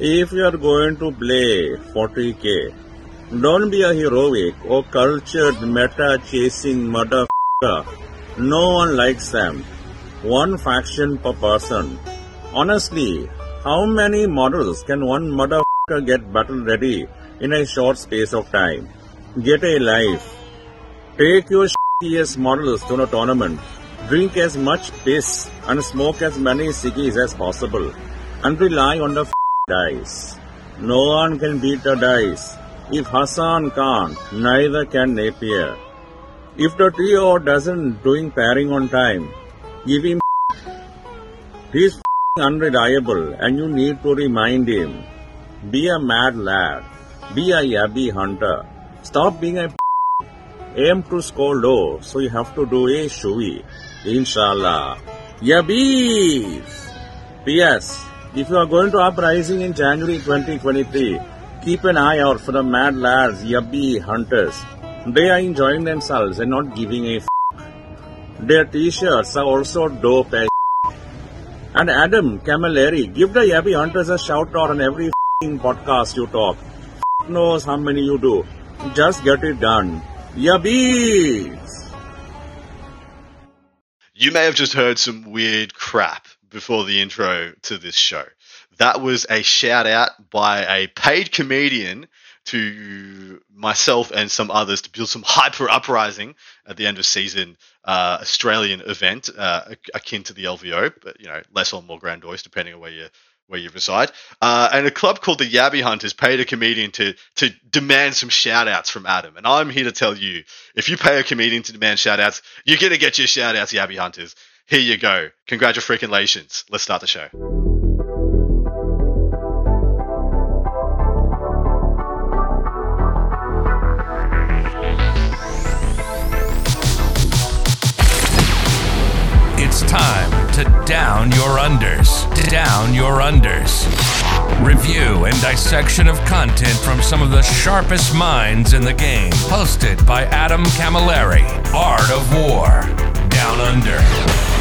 If you are going to play 40k, don't be a heroic or cultured meta chasing motherfucker. No one likes them. One faction per person. Honestly, how many models can one motherfucker get battle ready in a short space of time? Get a life. Take your shittiest models to a tournament. Drink as much piss and smoke as many ciggies as possible. And rely on the dice. No one can beat the dice. If Hassan can't, neither can Napier. If the trio doesn't doing pairing on time, give him He's unreliable and you need to remind him. Be a mad lad. Be a yabby hunter. Stop being a aim to score low, so you have to do a shui. Inshallah. Yabbies! P.S. If you are going to uprising in January 2023, keep an eye out for the mad lads, yabby hunters. They are enjoying themselves and not giving a f. Their t-shirts are also dope as And Adam Camilleri, give the yabby hunters a shout out on every podcast you talk. F- knows how many you do. Just get it done. Yabbies! You may have just heard some weird crap before the intro to this show. That was a shout out by a paid comedian to myself and some others to build some hyper uprising at the end of season uh, Australian event uh, akin to the LVO, but you know less or more grandiose depending on where you where you reside. Uh, and a club called the Yabby Hunters paid a comedian to to demand some shout outs from Adam. And I'm here to tell you, if you pay a comedian to demand shout outs, you're gonna get your shout outs, Yabby Hunters. Here you go. Congratulations. Let's start the show. It's time to down your unders. Down your unders. Review and dissection of content from some of the sharpest minds in the game. Hosted by Adam Camilleri. Art of War. Down Under.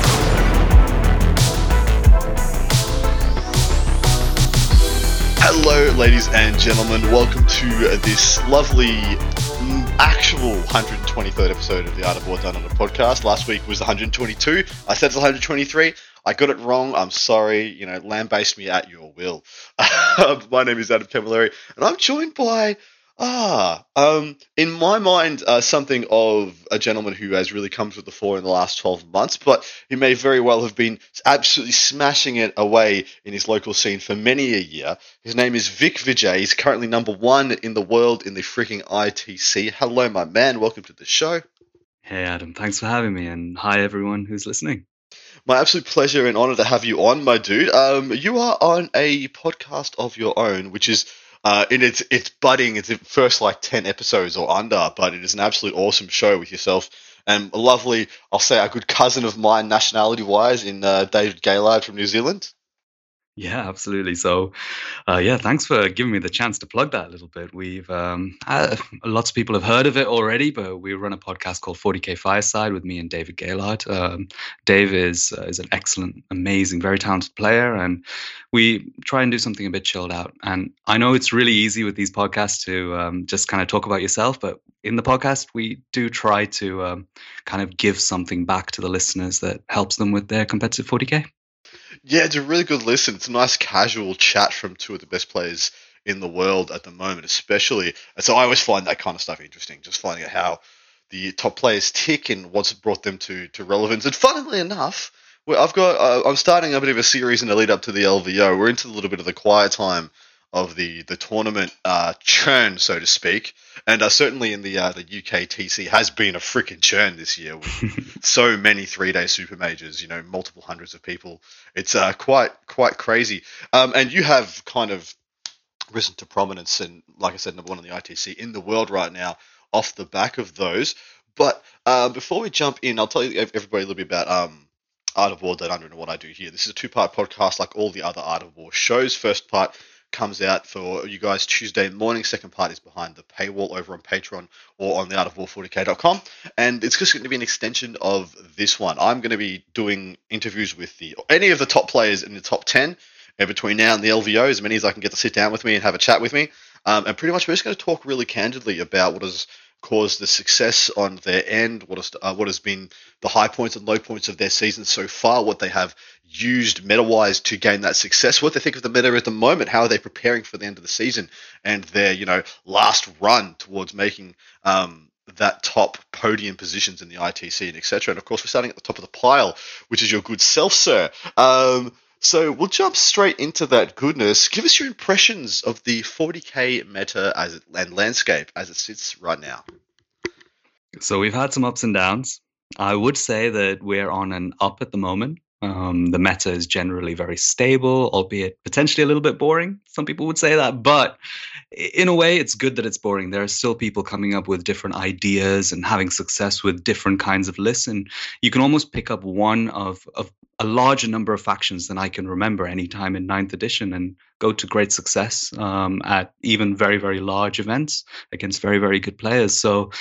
Hello, ladies and gentlemen. Welcome to this lovely mm, actual 123rd episode of the Art of War Down Under podcast. Last week was 122. I said it's 123. I got it wrong. I'm sorry. You know, lambaste me at your will. My name is Adam Camilleri, and I'm joined by Ah, um, in my mind, uh, something of a gentleman who has really come to the fore in the last 12 months, but he may very well have been absolutely smashing it away in his local scene for many a year. His name is Vik Vijay. He's currently number one in the world in the freaking ITC. Hello, my man. Welcome to the show. Hey, Adam. Thanks for having me, and hi, everyone who's listening. My absolute pleasure and honor to have you on, my dude. Um, you are on a podcast of your own, which is uh, and it's it's budding. It's the first like ten episodes or under, but it is an absolute awesome show with yourself and a lovely, I'll say, a good cousin of mine, nationality wise, in uh, David Gaylard from New Zealand. Yeah, absolutely. So, uh, yeah, thanks for giving me the chance to plug that a little bit. We've um, lots of people have heard of it already, but we run a podcast called 40k Fireside with me and David Gaylard. Um, Dave is uh, is an excellent, amazing, very talented player, and we try and do something a bit chilled out. And I know it's really easy with these podcasts to um, just kind of talk about yourself, but in the podcast we do try to um, kind of give something back to the listeners that helps them with their competitive 40k. Yeah, it's a really good listen. It's a nice casual chat from two of the best players in the world at the moment, especially. And so I always find that kind of stuff interesting, just finding out how the top players tick and what's brought them to, to relevance. And funnily enough, I've got uh, I'm starting a bit of a series in the lead up to the LVO. We're into a little bit of the quiet time of the the tournament uh, churn, so to speak. And uh, certainly in the uh, the UK TC has been a freaking churn this year with so many three day super majors. You know, multiple hundreds of people. It's uh, quite quite crazy. Um, and you have kind of risen to prominence and, like I said, number one on the ITC in the world right now off the back of those. But uh, before we jump in, I'll tell you everybody a little bit about um, Art of War Down Under and what I do here. This is a two part podcast like all the other Art of War shows. First part comes out for you guys Tuesday morning. Second part is behind the paywall over on Patreon or on the art of war 40k.com. And it's just going to be an extension of this one. I'm going to be doing interviews with the any of the top players in the top 10 And between now and the LVO, as many as I can get to sit down with me and have a chat with me. Um, and pretty much we're just going to talk really candidly about what has caused the success on their end, what has, uh, what has been the high points and low points of their season so far, what they have used meta wise to gain that success, what they think of the meta at the moment, how are they preparing for the end of the season and their, you know, last run towards making um, that top podium positions in the ITC and etc. And of course, we're starting at the top of the pile, which is your good self, sir. Um, so we'll jump straight into that goodness. Give us your impressions of the 40k meta as it, and landscape as it sits right now. So we've had some ups and downs. I would say that we're on an up at the moment. Um, the meta is generally very stable, albeit potentially a little bit boring. Some people would say that, but in a way, it's good that it's boring. There are still people coming up with different ideas and having success with different kinds of lists, and you can almost pick up one of, of a larger number of factions than I can remember any time in ninth edition and go to great success um, at even very, very large events against very, very good players. So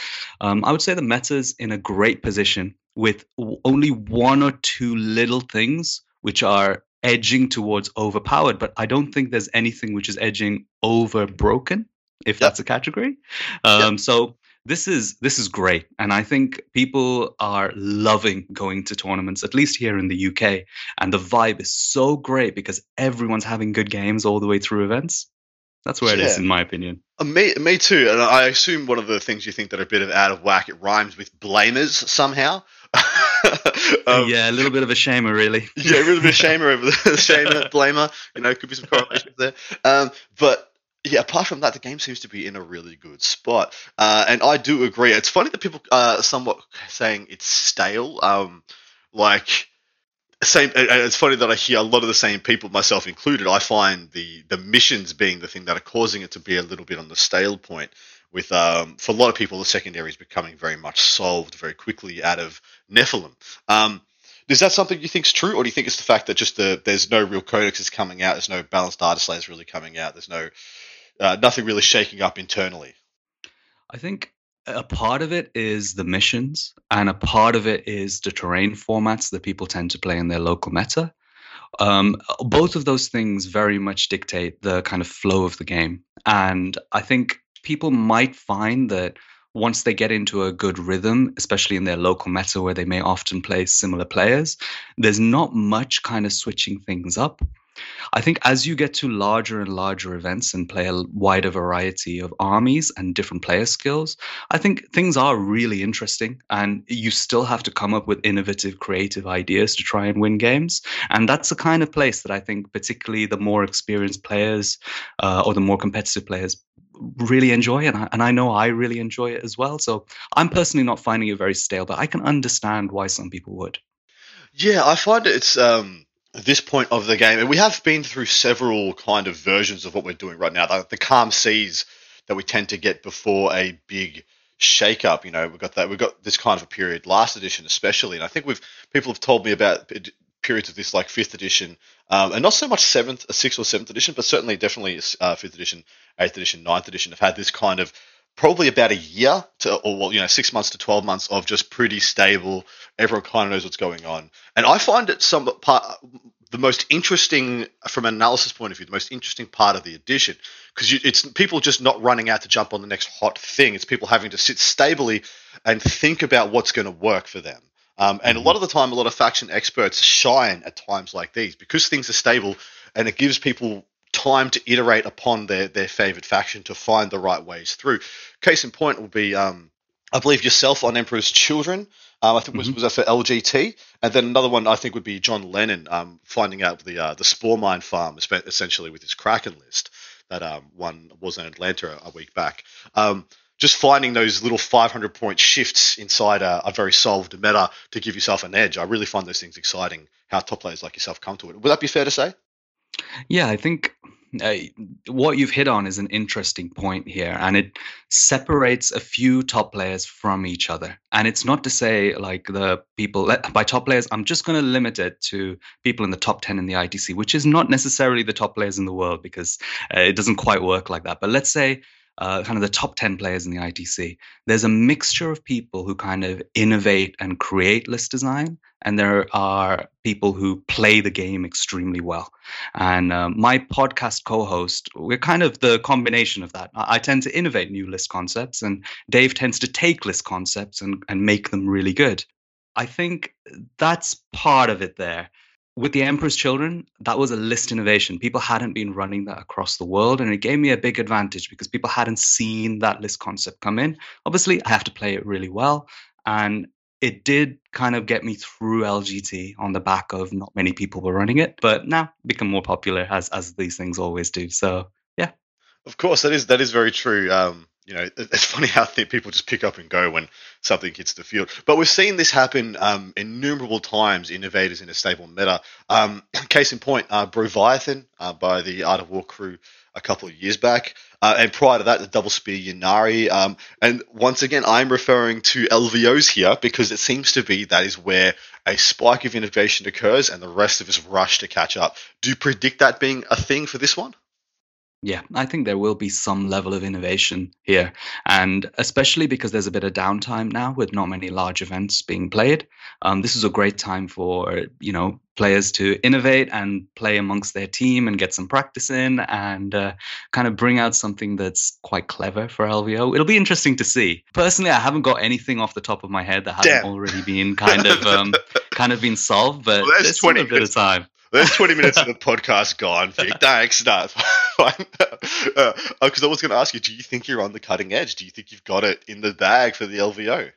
um, I would say the meta's in a great position with only one or two little things which are edging towards overpowered, but I don't think there's anything which is edging over broken, if that's a category. Um. So this is this is great and i think people are loving going to tournaments at least here in the uk and the vibe is so great because everyone's having good games all the way through events that's where yeah. it is in my opinion uh, me, me too and i assume one of the things you think that are a bit of out of whack it rhymes with blamers somehow um, yeah, a little bit of a shamer, really. yeah, a little bit of shamer over the shamer, blamer. You know, could be some correlations there. Um, but yeah, apart from that, the game seems to be in a really good spot. Uh, and I do agree. It's funny that people are somewhat saying it's stale. Um, like, same. It's funny that I hear a lot of the same people, myself included. I find the the missions being the thing that are causing it to be a little bit on the stale point. With um, for a lot of people, the secondary is becoming very much solved very quickly out of Nephilim. Um, is that something you think is true, or do you think it's the fact that just the there's no real codexes coming out, there's no balanced dataslates really coming out, there's no uh, nothing really shaking up internally. I think a part of it is the missions, and a part of it is the terrain formats that people tend to play in their local meta. Um, both of those things very much dictate the kind of flow of the game. And I think people might find that once they get into a good rhythm, especially in their local meta where they may often play similar players, there's not much kind of switching things up. I think as you get to larger and larger events and play a wider variety of armies and different player skills, I think things are really interesting. And you still have to come up with innovative, creative ideas to try and win games. And that's the kind of place that I think, particularly the more experienced players uh, or the more competitive players, really enjoy and I, and I know I really enjoy it as well. So I'm personally not finding it very stale, but I can understand why some people would. Yeah, I find it's um this point of the game, and we have been through several kind of versions of what we're doing right now. The, the calm seas that we tend to get before a big shake up. You know, we've got that. We've got this kind of a period last edition, especially, and I think we've people have told me about periods of this like fifth edition, um, and not so much seventh, sixth or seventh edition, but certainly definitely uh, fifth edition, eighth edition, ninth edition have had this kind of probably about a year to, or well, you know, six months to twelve months of just pretty stable. Everyone kind of knows what's going on, and I find it some part the most interesting from an analysis point of view, the most interesting part of the edition because it's people just not running out to jump on the next hot thing. It's people having to sit stably and think about what's going to work for them. Um, and a mm-hmm. lot of the time, a lot of faction experts shine at times like these because things are stable and it gives people time to iterate upon their their favorite faction to find the right ways through. Case in point will be, um, I believe yourself on Emperor's Children. Um, I think was, mm-hmm. was that for LGT, and then another one I think would be John Lennon um, finding out the uh, the spore mine farm essentially with his Kraken list that um, one was in Atlanta a week back. Um, just finding those little 500 point shifts inside a, a, very solved meta to give yourself an edge. I really find those things exciting. How top players like yourself come to it. Would that be fair to say? Yeah, I think uh, what you've hit on is an interesting point here, and it separates a few top players from each other. And it's not to say like the people by top players, I'm just going to limit it to people in the top 10 in the ITC, which is not necessarily the top players in the world because uh, it doesn't quite work like that. But let's say uh, kind of the top 10 players in the ITC, there's a mixture of people who kind of innovate and create list design, and there are people who play the game extremely well. And uh, my podcast co host, we're kind of the combination of that. I, I tend to innovate new list concepts, and Dave tends to take list concepts and, and make them really good. I think that's part of it there with the Emperor's Children, that was a list innovation. People hadn't been running that across the world, and it gave me a big advantage because people hadn't seen that list concept come in. Obviously, I have to play it really well, and it did kind of get me through LGT on the back of not many people were running it, but now become more popular as as these things always do. So yeah, of course that is that is very true. Um, you know, it's funny how people just pick up and go when something hits the field. But we've seen this happen um, innumerable times. Innovators in a stable meta. Um, case in point, uh, uh, by the Art of War crew a couple of years back, uh, and prior to that, the Double Spear Ynnari. Um, and once again, I'm referring to LVOs here because it seems to be that is where a spike of innovation occurs, and the rest of us rush to catch up. Do you predict that being a thing for this one? Yeah, I think there will be some level of innovation here. And especially because there's a bit of downtime now with not many large events being played. Um, this is a great time for, you know, players to innovate and play amongst their team and get some practice in and uh, kind of bring out something that's quite clever for LVO. It'll be interesting to see. Personally, I haven't got anything off the top of my head that hasn't Damn. already been kind of um, kind of been solved, but well, there's 20 a bit of time. There's 20 minutes of the podcast gone, Vik. Thanks. No, because uh, I was going to ask you, do you think you're on the cutting edge? Do you think you've got it in the bag for the LVO?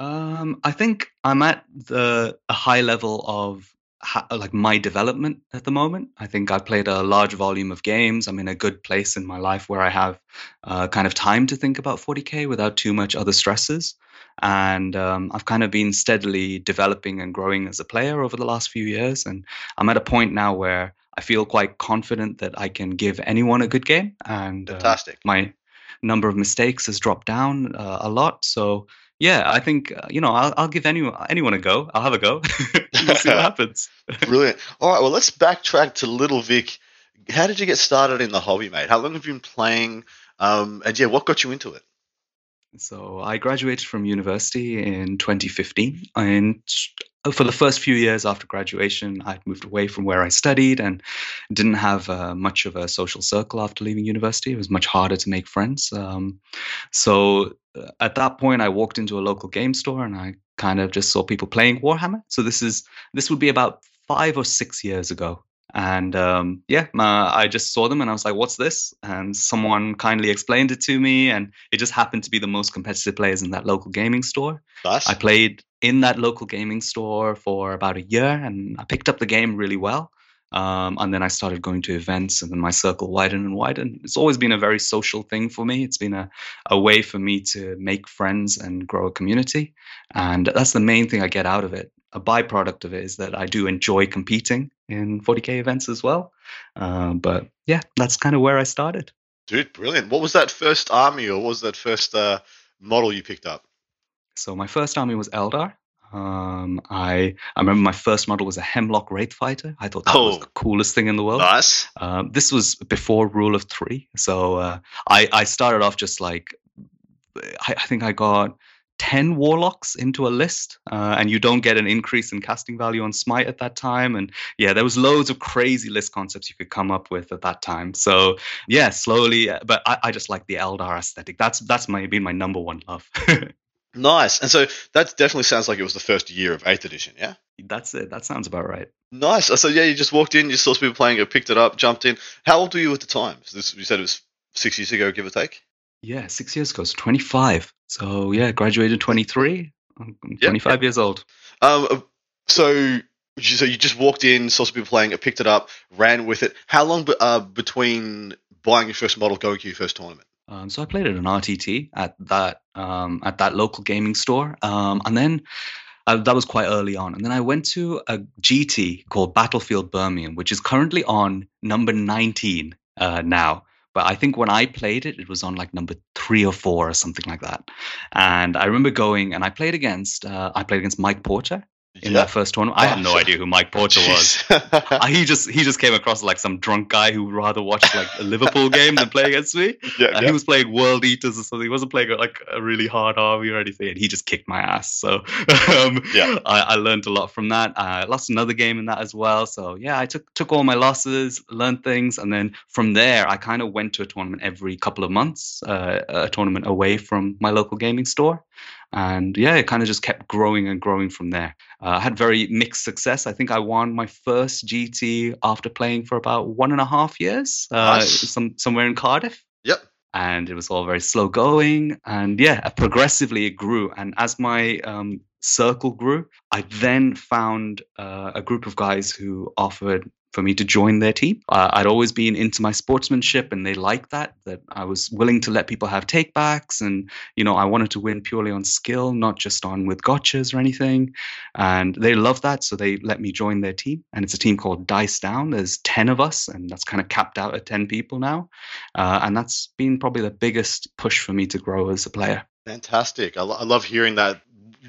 Um, I think I'm at the a high level of ha- like my development at the moment. I think I've played a large volume of games. I'm in a good place in my life where I have uh, kind of time to think about 40k without too much other stresses. And um, I've kind of been steadily developing and growing as a player over the last few years. And I'm at a point now where I feel quite confident that I can give anyone a good game. And uh, fantastic. My number of mistakes has dropped down uh, a lot. So yeah, I think uh, you know I'll, I'll give anyone anyone a go. I'll have a go. we'll see what happens. Brilliant. All right. Well, let's backtrack to Little Vik. How did you get started in the hobby, mate? How long have you been playing? Um, and yeah, what got you into it? So I graduated from university in 2015, and for the first few years after graduation, I'd moved away from where I studied and didn't have uh, much of a social circle after leaving university. It was much harder to make friends. Um, so uh, at that point, I walked into a local game store and I kind of just saw people playing Warhammer. So this is this would be about five or six years ago. And um, yeah, uh, I just saw them and I was like, what's this? And someone kindly explained it to me. And it just happened to be the most competitive players in that local gaming store. Nice. I played in that local gaming store for about a year and I picked up the game really well. Um, and then I started going to events, and then my circle widened and widened. It's always been a very social thing for me. It's been a, a way for me to make friends and grow a community. And that's the main thing I get out of it a byproduct of it is that I do enjoy competing in 40k events as well. Uh, but yeah, that's kind of where I started. Dude, brilliant! What was that first army, or what was that first uh, model you picked up? So my first army was Eldar. Um, I I remember my first model was a Hemlock Wraith Fighter. I thought that oh, was the coolest thing in the world. Nice. Um, this was before Rule of Three, so uh, I I started off just like I, I think I got 10 warlocks into a list uh, and you don't get an increase in casting value on smite at that time. And yeah there was loads of crazy list concepts you could come up with at that time. So yeah slowly uh, but i, I just like the eldar aesthetic. That's that's my been my number one love. Nice. And so that definitely sounds like it was the first year of 8th edition yeah? That's it. That sounds about right. Nice. So yeah you just walked in you saw some people playing it picked it up jumped in. How old were you at the time? This, you said it was six years ago give or take yeah, six years ago, so 25. So yeah, graduated 23. I'm 25 yep. years old. Um, uh, so so you just walked in, saw some people playing it, picked it up, ran with it. How long uh, between buying your first model, going to your first tournament? Um, so I played at an RTT at that um, at that local gaming store, um, and then uh, that was quite early on. And then I went to a GT called Battlefield Birmingham, which is currently on number 19 uh, now. But I think when I played it, it was on like number three or four or something like that. And I remember going and I played against uh, I played against Mike Porter. In Yeah. that first tournament. I had no idea who Mike Porter was. Uh, he just he just came across like some drunk guy who rather watched like a Liverpool game than play against me. yeah, Uh, yeah. He was playing World Eaters or something. He wasn't playing like a really hard army or anything, and he just kicked my ass. So um, Yeah. I, I learned a lot from that. I lost another game in that as well. So yeah, I took took all my losses, learned things, and then from there I kind of went to a tournament every couple of months, uh, a tournament away from my local gaming store. And yeah, it kind of just kept growing and growing from there. Uh, I had very mixed success. I think I won my first GT after playing for about one and a half years, uh, Nice. some somewhere in Cardiff Yep. and it was all very slow going and yeah progressively it grew and as my um, circle grew i then found uh, a group of guys who offered for me to join their team uh, i'd always been into my sportsmanship and they liked that that i was willing to let people have takebacks and you know i wanted to win purely on skill not just on with gotchas or anything and they loved that so they let me join their team and it's a team called dice down there's 10 of us and that's kind of capped out at 10 people now uh, and that's been probably the biggest push for me to grow as a player. Fantastic. I, lo- I love hearing that.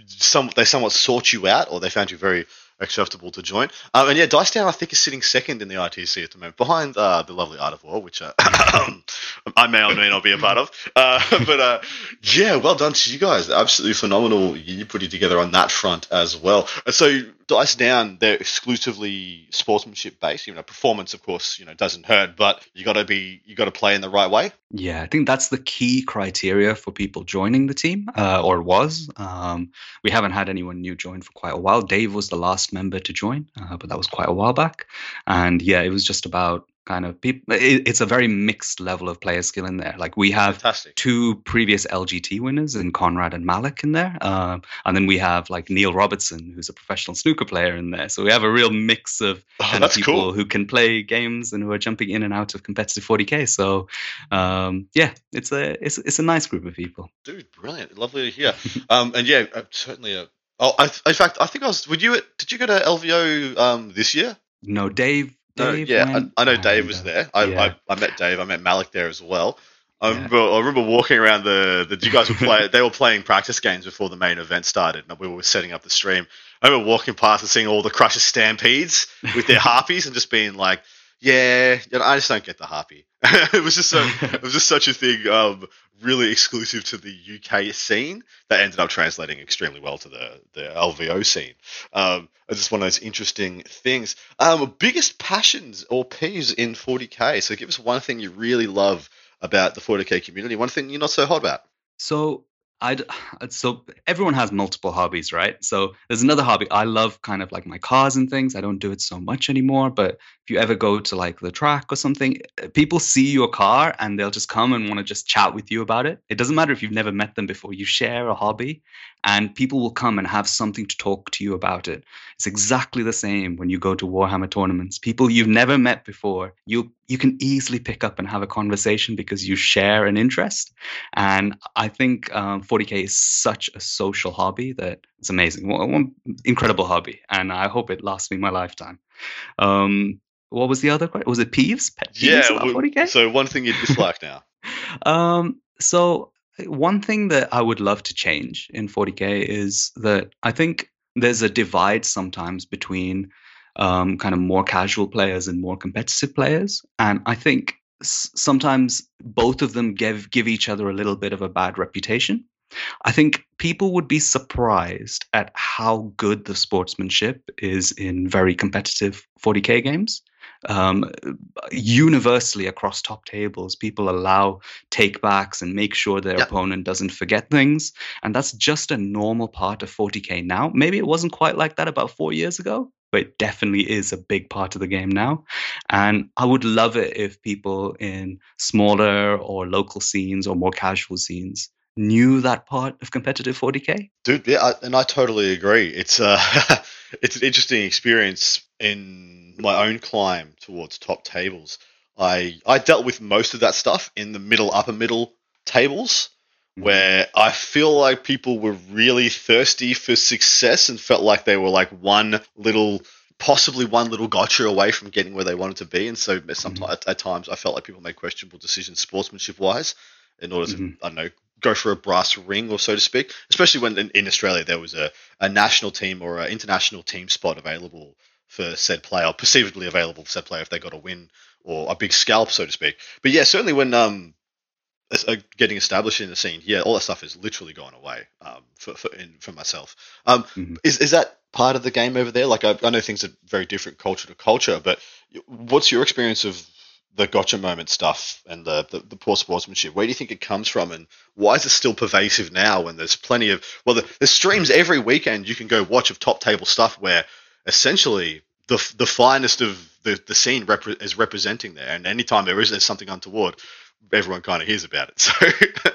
Some they somewhat sought you out, or they found you very acceptable to join. Um, and yeah, Dice Down I think is sitting second in the ITC at the moment, behind uh, the lovely Art of War, which uh, I may or may not be a part of. Uh, but uh, yeah, well done to you guys. Absolutely phenomenal. You putting together on that front as well. And so Dice Down, they're exclusively sportsmanship based. You know, performance, of course, you know, doesn't hurt, but you got to be you got to play in the right way. Yeah, I think that's the key criteria for people joining the team, uh, or was. Um, we haven't had anyone new join for quite a while. Dave was the last member to join, uh, but that was quite a while back. And yeah, it was just about kind of people. It, it's a very mixed level of player skill in there. Like we have Fantastic. two previous LGT winners in Conrad and Malik in there. Um, and then we have like Neil Robertson, who's a professional snooker player in there. So we have a real mix of Oh, kind of people cool. who can play games and who are jumping in and out of competitive 40k. So um, yeah, it's a it's it's a nice group of people. Dude, brilliant! Lovely to hear. um, and yeah, uh, certainly. A, oh, I, in fact, I think I was. Would you? Did you go to LVO um, this year? No, Dave. No, Dave yeah, went, I, I know Dave was there. I, yeah. I, I met Dave. I met Malik there as well. I Yeah. remember, I remember walking around the, the you guys were playing. they were playing practice games before the main event started, and we were setting up the stream. I remember walking past and seeing all the Crusher Stampedes with their harpies, and just being like, "Yeah, you know, I just don't get the harpy." it was just so, it was just such a thing, um, really exclusive to the UK scene that ended up translating extremely well to the the LVO scene. Um, it's just one of those interesting things. Um, biggest passions or peeves in 40k. So give us one thing you really love about the 40k community. One thing you're not so hot about. So I so everyone has multiple hobbies, right? So there's another hobby. I love kind of like my cars and things. I don't do it so much anymore, but if you ever go to like the track or something, uh, people see your car and they'll just come and want to just chat with you about it. It doesn't matter if you've never met them before. You share a hobby and people will come and have something to talk to you about it. It's exactly the same when you go to Warhammer tournaments. People you've never met before, you you can easily pick up and have a conversation because you share an interest. And I think um, 40k is such a social hobby that it's amazing. One, one incredible hobby, and I hope it lasts me my lifetime. Um, what was the other question? Was it peeves? Pet peeves 40k? So one thing you dislike now. Um, so one thing that I would love to change in 40k is that I think there's a divide sometimes between um, kind of more casual players and more competitive players, and I think s- sometimes both of them give give each other a little bit of a bad reputation. I think people would be surprised at how good the sportsmanship is in very competitive 40k games. Um, universally across top tables, people allow takebacks and make sure their Yeah. opponent doesn't forget things. And that's just a normal part of 40k now. Maybe it wasn't quite like that about four years ago, but it definitely is a big part of the game now. And I would love it if people in smaller or local scenes or more casual scenes knew that part of competitive 40k. Dude, yeah, I, and I totally agree. It's uh, it's an interesting experience in my own climb towards top tables. I I dealt with most of that stuff in the middle, upper middle tables, where I feel like people were really thirsty for success and felt like they were like one little, possibly one little gotcha away from getting where they wanted to be. And so sometimes at, at times I felt like people made questionable decisions sportsmanship wise in order to Mhm. I don't know go for a brass ring or so to speak. Especially when in, in Australia there was a, a national team or an international team spot available for said player, perceivably available for said player if they got a win or a big scalp, so to speak. But yeah, certainly when um, uh, getting established in the scene, yeah, all that stuff is literally gone away um, for for, in, for myself. Um, Mhm. Is is that part of the game over there? Like I, I know things are very different culture to culture, but what's your experience of the gotcha moment stuff and the, the, the poor sportsmanship? Where do you think it comes from, and why is it still pervasive now? When there's plenty of well, the, there's streams every weekend you can go watch of top table stuff where essentially the the finest of the the scene repre- is representing there, and anytime there is there's something untoward, everyone kind of hears about it.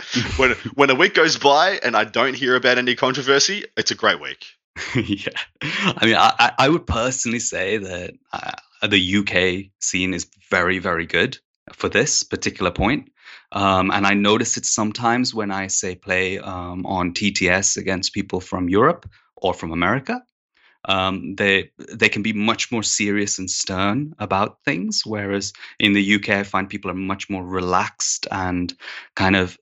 So when when a week goes by and I don't hear about any controversy, it's a great week. yeah, I mean, I, I- I would personally say that uh, the UK scene is very, very good for this particular point. Um, and I notice it sometimes when I say play um, on TTS against people from Europe or from America. Um, they they can be much more serious and stern about things, whereas in the UK, I find people are much more relaxed and kind of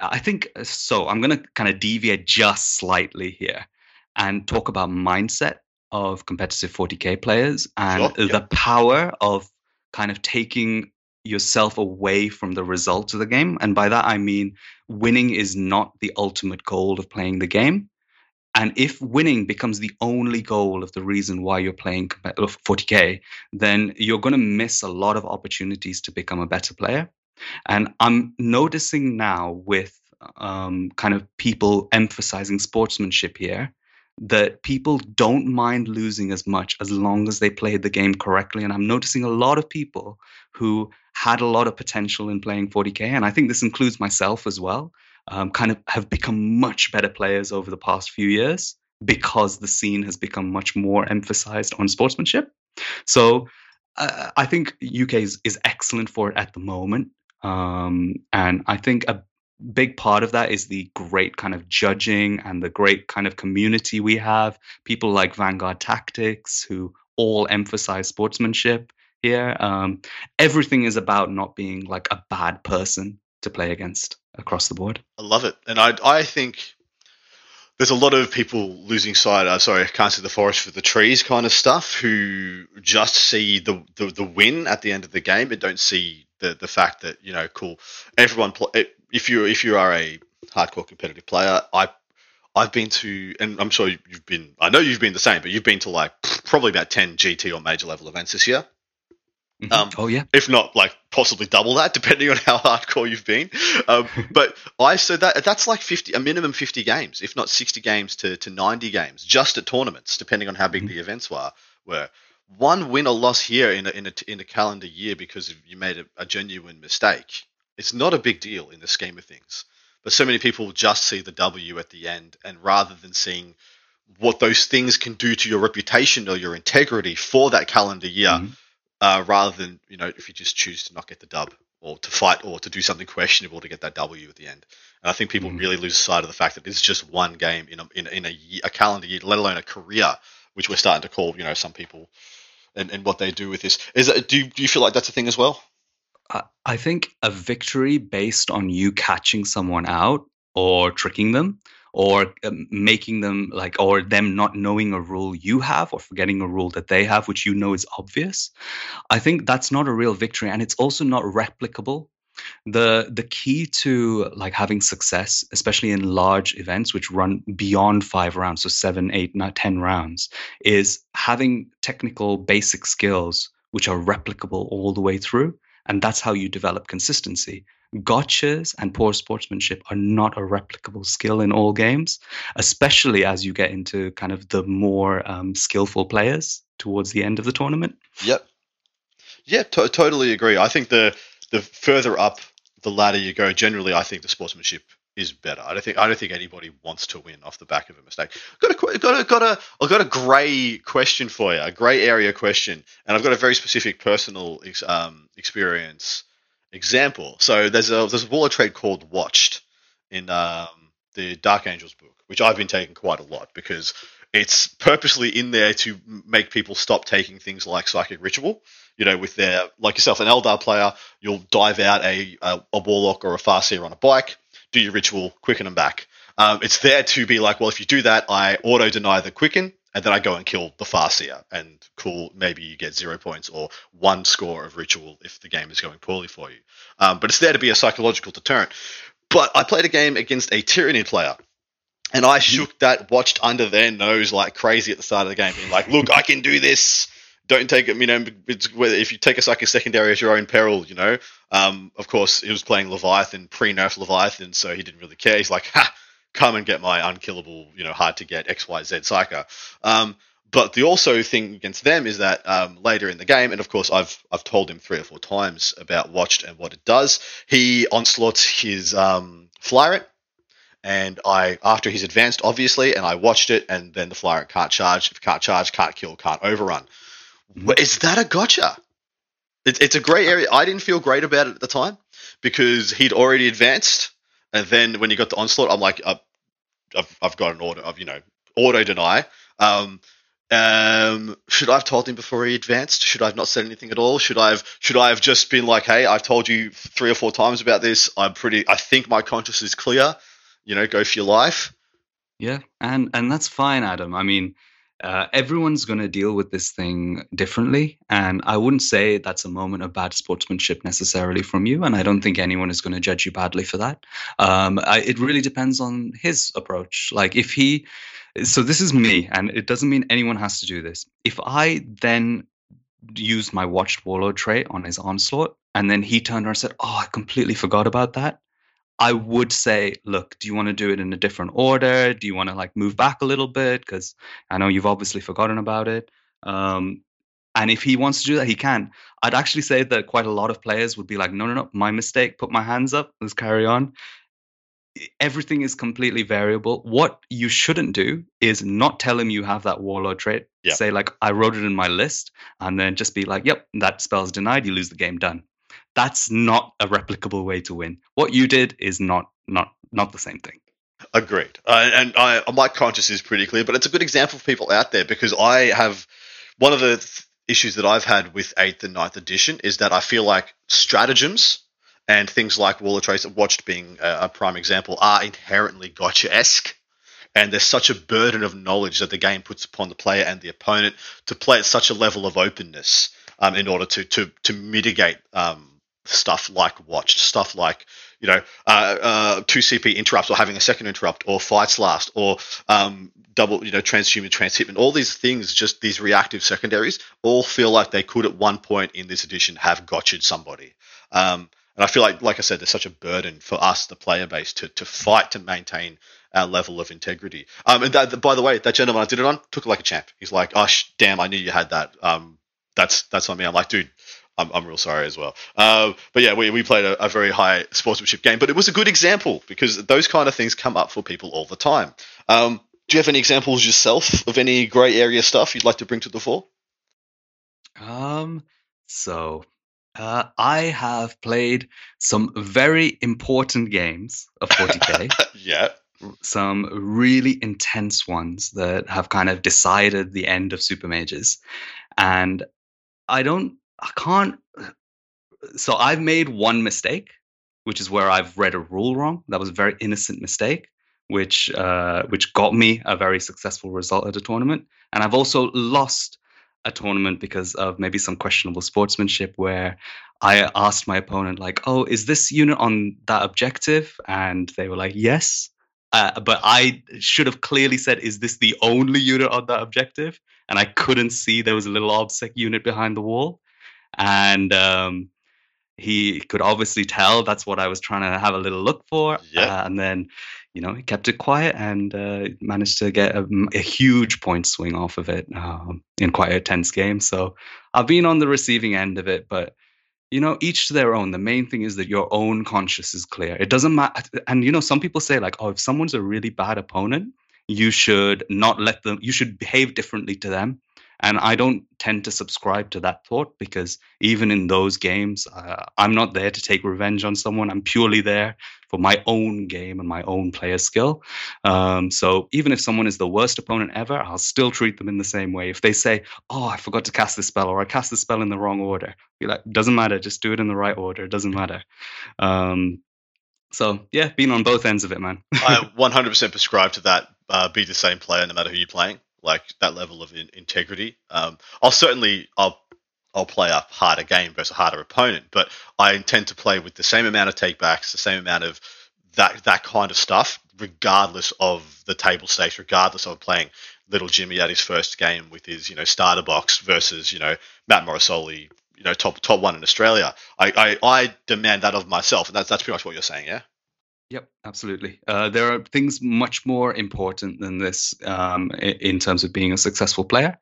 I think so. I'm going to kind of deviate just slightly here and talk about mindset of competitive 40k players and Sure, the power of kind of taking yourself away from the results of the game. And by that I mean winning is not the ultimate goal of playing the game. And if winning becomes the only goal of the reason why you're playing 40k, then you're going to miss a lot of opportunities to become a better player. And I'm noticing now with um, kind of people emphasizing sportsmanship here that people don't mind losing as much as long as they played the game correctly. And I'm noticing a lot of people who had a lot of potential in playing 40K. And I think this includes myself as well, um, kind of have become much better players over the past few years because the scene has become much more emphasized on sportsmanship. So uh, I think UK is, is excellent for it at the moment. Um, and I think a big part of that is the great kind of judging and the great kind of community we have. People like Vanguard Tactics who all emphasize sportsmanship here. Um, everything is about not being like a bad person to play against across the board. I love it, and I I think there's a lot of people losing sight. Uh, sorry, I can't see the forest for the trees kind of stuff. Who just see the, the the win at the end of the game and don't see the the fact that you know, cool. Everyone, pl- if you if you are a hardcore competitive player, I I've been to, and I'm sure you've been. I know you've been the same, but you've been to like probably about ten GT or major level events this year Mhm. Um, oh yeah, if not like possibly double that, depending on how hardcore you've been. Um, but I so that that's like fifty, a minimum fifty games, if not sixty games to, to ninety games, just at tournaments, depending on how big Mhm. the events were. Where one win or loss here in a, in a, in a calendar year because you made a, a genuine mistake, it's not a big deal in the scheme of things. But so many people just see the W at the end, and rather than seeing what those things can do to your reputation or your integrity for that calendar year, Mhm. Uh, rather than you know if you just choose to not get the dub or to fight or to do something questionable to get that W at the end. And I think people Mhm. really lose sight of the fact that it's just one game in a in, in a, year, a calendar year, let alone a career, which we're starting to call you know some people and, and what they do with this. Is it, do you, do you feel like that's a thing as well? I, I think a victory based on you catching someone out or tricking them or um, making them like or them not knowing a rule you have or forgetting a rule that they have which you know is obvious. I think that's not a real victory and it's also not replicable. The the key to like having success especially in large events which run beyond five rounds so seven eight nine ten rounds is having technical basic skills which are replicable all the way through and that's how you develop consistency gotchas and poor sportsmanship are not a replicable skill in all games especially as you get into kind of the more um, skillful players towards the end of the tournament Yep. Yeah, to- totally agree. I think the the further up the ladder you go, generally, I think the sportsmanship is better. I don't think I don't think anybody wants to win off the back of a mistake. Got a got a got a I've got a grey question for you, a grey area question, and I've got a very specific personal ex, um, experience example. So there's a there's a warlord trait called Watched in um, the Dark Angels book, which I've been taking quite a lot because it's purposely in there to make people stop taking things like psychic ritual. You know, with their like yourself, an Eldar player, you'll dive out a a, a warlock or a farseer on a bike, do your ritual, quicken them back. Um, it's there to be like, well, if you do that, I auto deny the quicken, and then I go and kill the Farseer. And cool, maybe you get zero points or one score of ritual if the game is going poorly for you. Um, but it's there to be a psychological deterrent. But I played a game against a Tyranid player. And I shook that, watched under their nose like crazy at the start of the game, being like, look, I can do this. Don't take it, you know, if you take a psychic secondary at your own peril, you know. Um, of course, he was playing Leviathan, pre nerf Leviathan, so he didn't really care. He's like, ha, come and get my unkillable, you know, hard to get XYZ Psyker. Um, but the also thing against them is that um, later in the game, and of course I've I've told him three or four times about Watched and what it does. He onslaughts his um, Flyrant, and I after he's advanced, obviously, and I watched it, and then the Flyrant can't charge, can't charge, can't kill, can't overrun. Is that a gotcha? It's a great area. I didn't feel great about it at the time because he'd already advanced, and then when you got the onslaught, I'm like, I've, I've got an order of you know auto deny. Um, um, should I have told him before he advanced? Should I have not said anything at all? Should I have should I have just been like, hey, I've told you three or four times about this. I'm pretty. I think my conscience is clear. You know, go for your life. Yeah, and and that's fine, Adam. I mean, uh, everyone's going to deal with this thing differently. And I wouldn't say that's a moment of bad sportsmanship necessarily from you. And I don't think anyone is going to judge you badly for that. Um, I, it really depends on his approach. Like if he, so this is me, and it doesn't mean anyone has to do this. If I then used my watched warlord trait on his onslaught, and then he turned around and said, Oh, I completely forgot about that. I would say, look, do you want to do it in a different order? Do you want to like move back a little bit? Because I know you've obviously forgotten about it. Um, and if he wants to do that, he can. I'd actually say that quite a lot of players would be like, no, no, no, my mistake, put my hands up, let's carry on. Everything is completely variable. What you shouldn't do is not tell him you have that warlord trait. Yep. Say, like, I wrote it in my list, and then just be like, yep, that spell's denied, you lose the game, done that's not a replicable way to win. What you did is not not not the same thing. Agreed. Uh, and I, my conscience is pretty clear, but it's a good example for people out there because I have one of the th- issues that I've had with 8th and 9th edition is that I feel like stratagems and things like Warlord Trait Watched being a, a prime example are inherently gotcha esque. And there's such a burden of knowledge that the game puts upon the player and the opponent to play at such a level of openness um, in order to to to mitigate um, stuff like watched, stuff like you know uh, uh, two CP interrupts or having a second interrupt or fights last or um, double you know transhuman transhipment. All these things, just these reactive secondaries, all feel like they could at one point in this edition have gotched somebody. Um, and I feel like, like I said, there's such a burden for us, the player base, to to fight to maintain our level of integrity. Um, and that, by the way, that gentleman I did it on took it like a champ. He's like, "Oh, sh- damn, I knew you had that." Um, that's that's on me. I'm like, dude, I'm, I'm real sorry as well. Uh, but yeah, we, we played a, a, very high sportsmanship game, but it was a good example because those kind of things come up for people all the time. Um, do you have any examples yourself of any grey area stuff you'd like to bring to the fore? Um, so uh, I have played some very important games of 40k. yeah. Some really intense ones that have kind of decided the end of super majors. And I don't I can't. So I've made one mistake, which is where I've read a rule wrong. That was a very innocent mistake, which uh, which got me a very successful result at a tournament. And I've also lost a tournament because of maybe some questionable sportsmanship, where I asked my opponent like, "Oh, is this unit on that objective?" And they were like, "Yes." Uh, but I should have clearly said, "Is this the only unit on that objective?" And I couldn't see there was a little obsec unit behind the wall and um, he could obviously tell that's what I was trying to have a little look for. Yeah. Uh, and then, you know, he kept it quiet and uh, managed to get a, a, huge point swing off of it um, in quite a tense game. So I've been on the receiving end of it, but you know, each to their own. The main thing is that your own conscience is clear. It doesn't matter. And you know, some people say like, oh, if someone's a really bad opponent, you should not let them. You should behave differently to them And I don't tend to subscribe to that thought because even in those games, uh, I'm not there to take revenge on someone. I'm purely there for my own game and my own player skill. Um, so even if someone is the worst opponent ever, I'll still treat them in the same way. If they say, "Oh, I forgot to cast this spell," or "I cast the spell in the wrong order," be like, "Doesn't matter. Just do it in the right order. It doesn't matter." Um, so yeah, being on both ends of it, man. I 100% prescribe to that. Uh, be the same player no matter who you're playing. Like that level of in- integrity. Um, I'll certainly I'll I'll play a harder game versus a harder opponent, but I intend to play with the same amount of takebacks, the same amount of that that kind of stuff, regardless of the table stakes, regardless of playing little Jimmy at his first game with his you know starter box versus you know Matt Morosoli, you know top top one in Australia. I I, I demand that of myself, and that's that's pretty much what you're saying, yeah. Yep, absolutely. Uh, there are things much more important than this um, in terms of being a successful player.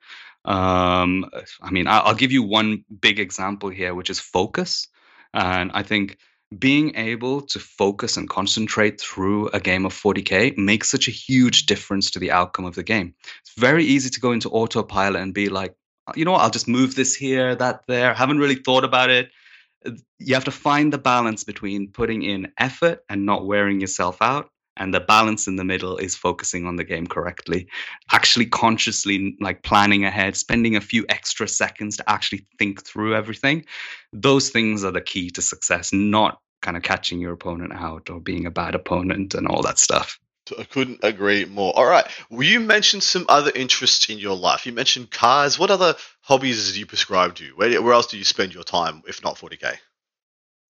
Um, I mean, I'll give you one big example here, which is focus. And I think being able to focus and concentrate through a game of 40k makes such a huge difference to the outcome of the game. It's very easy to go into autopilot and be like, you know what, I'll just move this here, that there. Haven't really thought about it Uh, you have to find the balance between putting in effort and not wearing yourself out and the balance in the middle is focusing on the game correctly. Actually consciously like planning ahead spending a few extra seconds to actually think through everything. Those things are the key to success not kind of catching your opponent out or being a bad opponent and all that stuff I couldn't agree more. All right. Well, you mentioned some other interests in your life. You mentioned cars. What other hobbies do you prescribe to? Where, where else do you spend your time, if not 40K?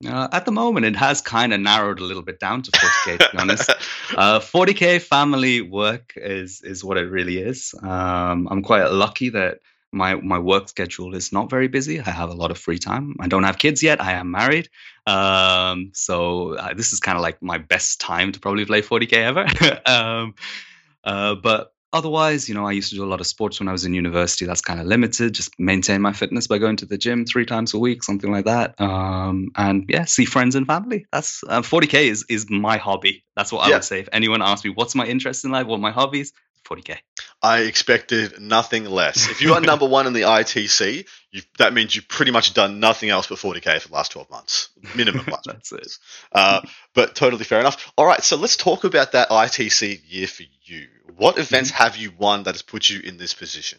Uh, at the moment, it has kind of narrowed a little bit down to 40k. To be honest, uh, 40k family work is is what it really is. Um, I'm quite lucky that my my work schedule is not very busy. I have a lot of free time. I don't have kids yet. I am married, um, so uh, this is kind of like my best time to probably play 40k ever. um, uh, but otherwise, you know, I used to do a lot of sports when I was in university. That's kind of limited. Just maintain my fitness by going to the gym three times a week, something like that. Um, and yeah, see friends and family. That's uh, 40k is is my hobby. That's what I would say. If anyone asks me what's my interest in life, what my hobbies, 40k. I expected nothing less. If you are number one in the ITC, that means you've pretty much done nothing else but 40k for the last 12 months, minimum. That's it. Uh, but totally fair enough. All right, so let's talk about that ITC year for you. What events mm-hmm. have you won that has put you in this position?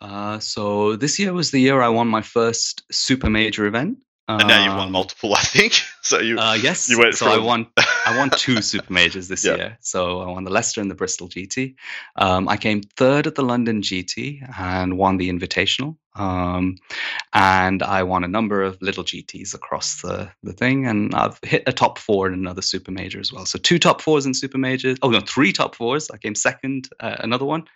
Uh, so this year was the year I won my first super major event. And now you've won um, multiple, I think. So you, uh, yes. You went so from... I won, I won two super majors this yeah. year. So I won the Leicester and the Bristol GT. Um, I came third at the London GT and won the Invitational. Um, and I won a number of little GTs across the the thing, and I've hit a top four in another super major as well. So two top fours in super majors. Oh no, three top fours. I came second, uh, another one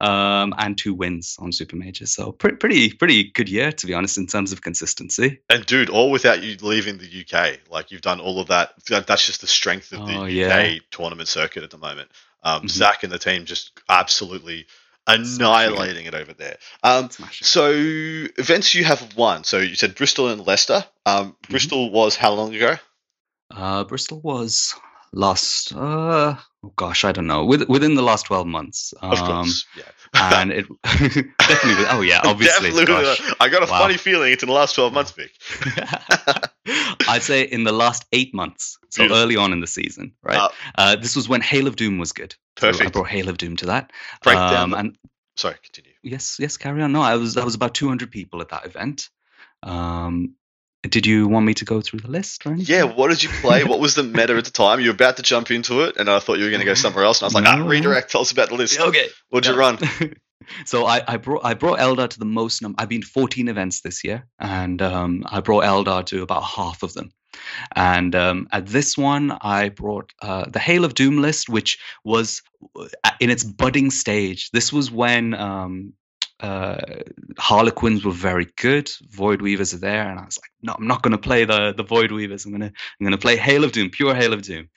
um, and two wins on super majors. So pretty, pretty, pretty good year to be honest in terms of consistency. And dude, all without you leaving the UK. Like you've done all of that. That's just the strength of the oh, UK yeah. tournament circuit at the moment. Um, mm-hmm. Zach and the team just absolutely annihilating it over there. Um, so events you have won. So you said Bristol and Leicester. Um, mm-hmm. Bristol was how long ago? Uh, Bristol was last uh oh gosh i don't know With, within the last 12 months um, of course yeah. and it definitely oh yeah obviously i got a wow. funny feeling it's in the last 12 months Vik. I'd say in the last eight months so Beautiful. early on in the season right? Uh, uh, this was when hail of doom was good. Perfect so i brought hail of doom to that. Um, and sorry continue. Yes yes carry on. No i was i was about 200 people at that event. Um, did you want me to go through the list or anything? Yeah, what did you play? what was the meta at the time? You were about to jump into it, and I thought you were going to go somewhere else. And I was like, ah, redirect. Tell us about the list. Okay. What'd you run? so I, I brought I brought Eldar to the most number. I've been 14 events this year, and um, I brought Eldar to about half of them. And um, at this one, I brought uh, the Hail of Doom list, which was uh, in its budding stage. This was when um, uh, Harlequins were very good. Void Weavers are there, and I was like, no, I'm not going to play the the Void Weavers. I'm gonna I'm gonna play Hail of Doom, pure Hail of Doom,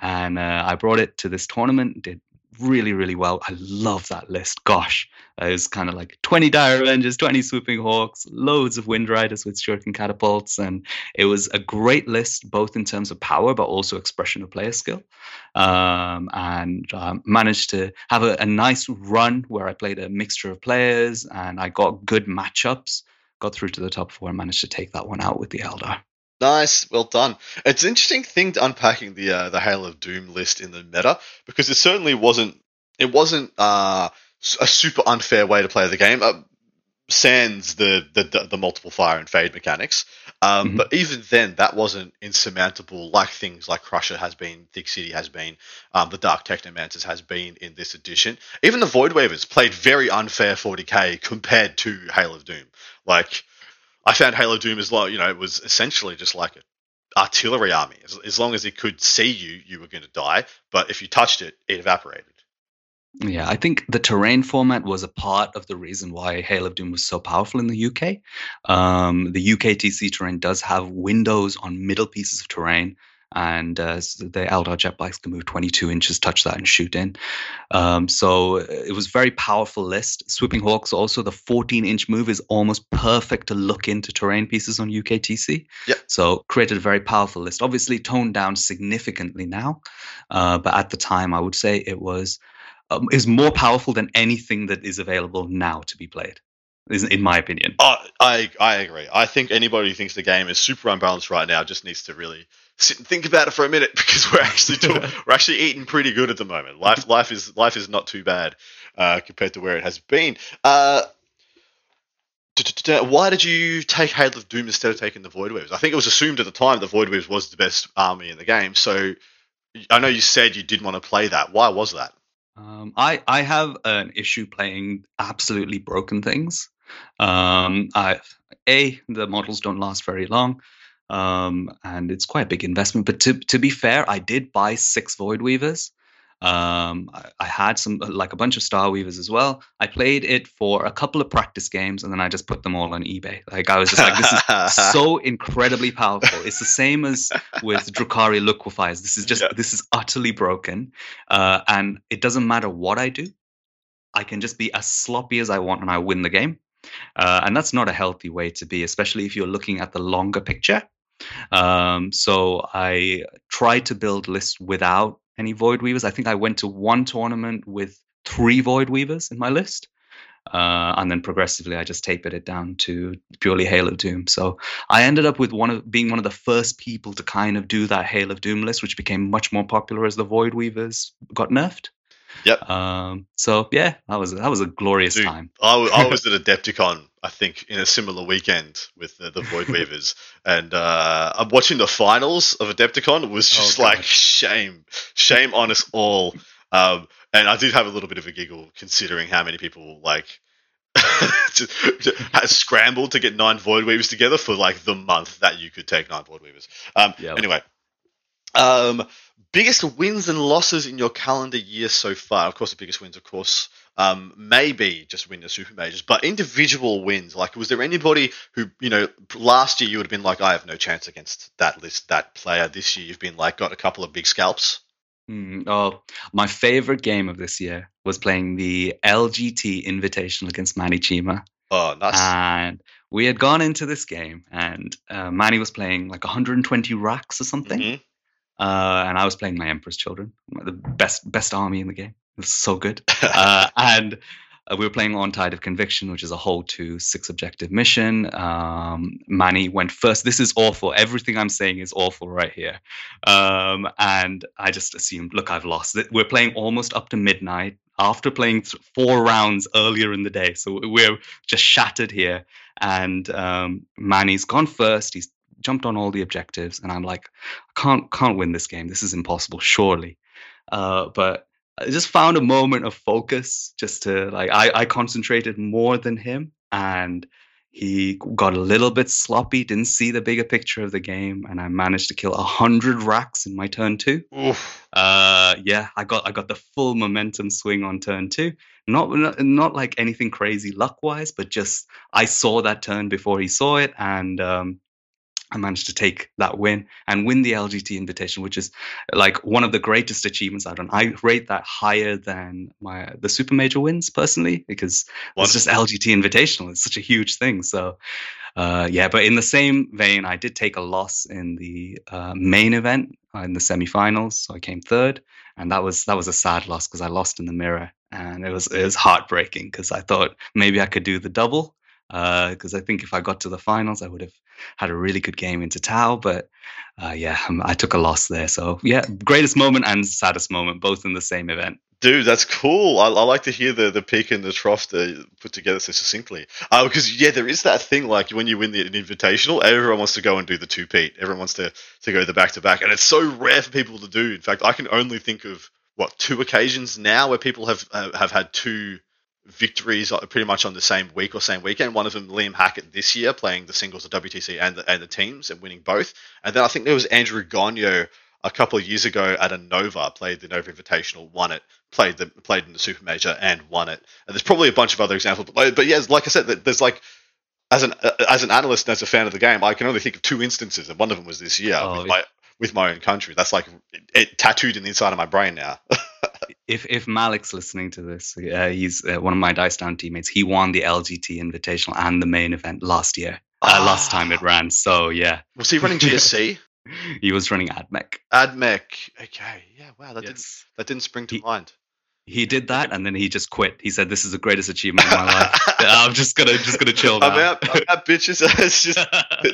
and uh, I brought it to this tournament. Did really, really well. I love that list. Gosh, it was kind of like 20 Dire Avengers, 20 Swooping Hawks, loads of Wind Riders with Shuriken Catapults. And it was a great list, both in terms of power, but also expression of player skill. Um, and um, managed to have a, a nice run where I played a mixture of players and I got good matchups, got through to the top four and managed to take that one out with the Eldar. Nice, well done. It's an interesting thing to unpacking the uh, the Hail of Doom list in the meta because it certainly wasn't it wasn't uh, a super unfair way to play the game. Uh, sans the, the the multiple fire and fade mechanics, um, mm-hmm. but even then that wasn't insurmountable like things like Crusher has been, Thick City has been, um, the Dark Technomancers has been in this edition. Even the Void Weavers played very unfair 40k compared to Hail of Doom. Like I found Hail of Doom as well. You know, it was essentially just like an artillery army. As, as long as it could see you, you were going to die. But if you touched it, it evaporated. Yeah, I think the terrain format was a part of the reason why Hail of Doom was so powerful in the UK. Um, the UKTC terrain does have windows on middle pieces of terrain and uh, the Eldar jet bikes can move 22 inches, touch that, and shoot in. Um, so it was very powerful list. Swooping Hawks also the 14 inch move is almost perfect to look into terrain pieces on UKTC. Yep. So created a very powerful list. Obviously toned down significantly now, uh, but at the time I would say it was um, is more powerful than anything that is available now to be played in my opinion. Oh, I I agree. I think anybody who thinks the game is super unbalanced right now just needs to really sit and think about it for a minute because we're actually doing, we're actually eating pretty good at the moment. Life life is life is not too bad uh, compared to where it has been. Uh, why did you take Hail of Doom instead of taking the Void Weavers? I think it was assumed at the time the Void Weavers was the best army in the game. So I know you said you didn't want to play that. Why was that? Um, I I have an issue playing absolutely broken things. Um, I a the models don't last very long um, and it's quite a big investment. But to to be fair, I did buy six Void Weavers. Um, I, I, had some like a bunch of Star Weavers as well. I played it for a couple of practice games, and then I just put them all on eBay. Like I was just like, this is so incredibly powerful. It's the same as with Drukhari Liquefiers. This is just yeah. this is utterly broken, uh, and it doesn't matter what I do. I can just be as sloppy as I want, and I win the game. Uh, and that's not a healthy way to be, especially if you're looking at the longer picture. Um, so I tried to build lists without any Void Weavers. I think I went to one tournament with three Void Weavers in my list. Uh, and then progressively, I just tapered it down to purely Hail of Doom. So I ended up with one of being one of the first people to kind of do that Hail of Doom list, which became much more popular as the Void Weavers got nerfed. Yep. Um, so yeah, that was that was a glorious Dude, time. I, I was at Adepticon, I think, in a similar weekend with the, the Void Weavers, and uh, I'm watching the finals of Adepticon. It was just oh, like shame, shame on us all. Um, and I did have a little bit of a giggle considering how many people like to, to, scrambled to get nine Void Weavers together for like the month that you could take nine Void Weavers. Um. Anyway, um, biggest wins and losses in your calendar year so far. Of course, the biggest wins, of course, um, maybe just win the super majors, but individual wins. Like, was there anybody who, you know, last year you would have been like, I have no chance against that list, that player. This year you've been like, got a couple of big scalps. Mm, oh, my favorite game of this year was playing the LGT Invitational against Manny Chima. Oh, nice. And we had gone into this game, and uh, Manny was playing like 120 racks or something. Mm-hmm uh, and I was playing my Emperor's Children, the best best army in the game. So good. uh, and uh, we were playing on Tide of Conviction, which is a whole two six objective mission. Um, Manny went first. This is awful. Everything I'm saying is awful right here. Um, and I just assumed, look, I've lost. We're playing almost up to midnight after playing th- four rounds earlier in the day. So we're just shattered here. And um, Manny's gone first. He's jumped on all the objectives, and I'm like, I can't can't win this game. This is impossible, surely. Uh, but I just found a moment of focus, just to like I, I concentrated more than him, and he got a little bit sloppy, didn't see the bigger picture of the game, and I managed to kill a hundred racks in my turn two. Uh, yeah, I got I got the full momentum swing on turn two. Not, not not like anything crazy luck wise, but just I saw that turn before he saw it, and um, I managed to take that win and win the LGT invitation, which is like one of the greatest achievements I've done. I rate that higher than my the super major wins personally because it's just LGT invitational. It's such a huge thing. So uh, yeah, but in the same vein, I did take a loss in the uh, main event uh, in the semifinals. So I came third, and that was that was a sad loss because I lost in the mirror, and it was it was heartbreaking because I thought maybe I could do the double because uh, I think if I got to the finals, I would have had a really good game into Tau. But uh, yeah, um, I took a loss there. So yeah, greatest moment and saddest moment, both in the same event. Dude, that's cool. I, I like to hear the, the peak and the trough put together so succinctly. Uh, because yeah, there is that thing like when you win the invitational, everyone wants to go and do the two peat. Everyone wants to to go the back to back, and it's so rare for people to do. In fact, I can only think of what two occasions now where people have uh, have had two victories pretty much on the same week or same weekend. One of them, Liam Hackett, this year playing the singles of WTC and the, and the teams and winning both. And then I think there was Andrew Gonyo a couple of years ago at a Nova, played the Nova Invitational, won it, played the played in the Super Major and won it. And there's probably a bunch of other examples, but, but yeah, like I said, there's like as an as an analyst and as a fan of the game, I can only think of two instances, and one of them was this year oh, with, my, with my own country. That's like it, it tattooed in the inside of my brain now. if if Malik's listening to this, uh, he's uh, one of my Dice Down teammates. He won the LGT Invitational and the main event last year. Uh, last time it ah. ran. So yeah. Was he running GSC? he was running AdMech. AdMech. Okay. Yeah. Wow. That yes. didn't that didn't spring to he, mind. He did that, and then he just quit. He said, "This is the greatest achievement of my life. I'm just gonna just gonna chill now." I'm out. I'm out, bitches. it's just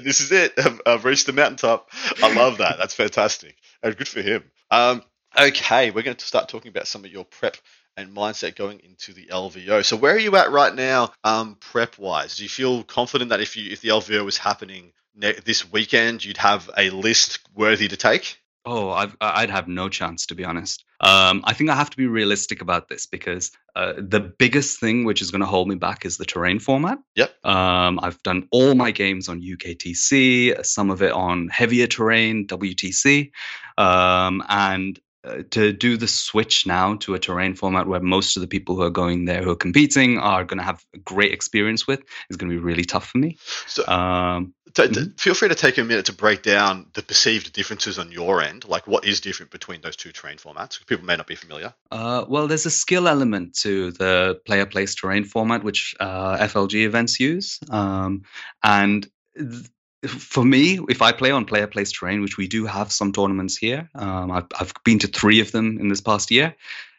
this is it. I've, I've reached the mountaintop. I love that. That's fantastic. And good for him. Um, Okay, we're going to start talking about some of your prep and mindset going into the LVO. So where are you at right now, um, prep wise? Do you feel confident that if you if the LVO was happening ne- this weekend, you'd have a list worthy to take? Oh, i would have no chance to be honest. Um, I think I have to be realistic about this because uh, the biggest thing which is going to hold me back is the terrain format. Yep. Um, I've done all my games on UKTC, some of it on heavier terrain, WTC, um, and uh, to do the switch now to a terrain format where most of the people who are going there who are competing are going to have a great experience with is going to be really tough for me. So, um, t- t- mm-hmm. feel free to take a minute to break down the perceived differences on your end. Like, what is different between those two terrain formats? People may not be familiar. Uh, well, there's a skill element to the player place terrain format, which uh, FLG events use, um, and th- for me, if I play on player place terrain, which we do have some tournaments here, um, I've, I've been to three of them in this past year.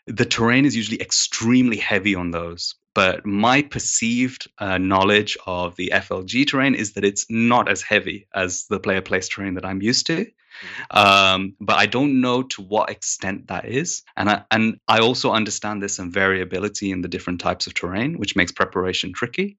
The terrain is usually extremely heavy on those. But my perceived uh, knowledge of the FLG terrain is that it's not as heavy as the player place terrain that I'm used to. Mm-hmm. Um, but I don't know to what extent that is, and I and I also understand there's some variability in the different types of terrain, which makes preparation tricky.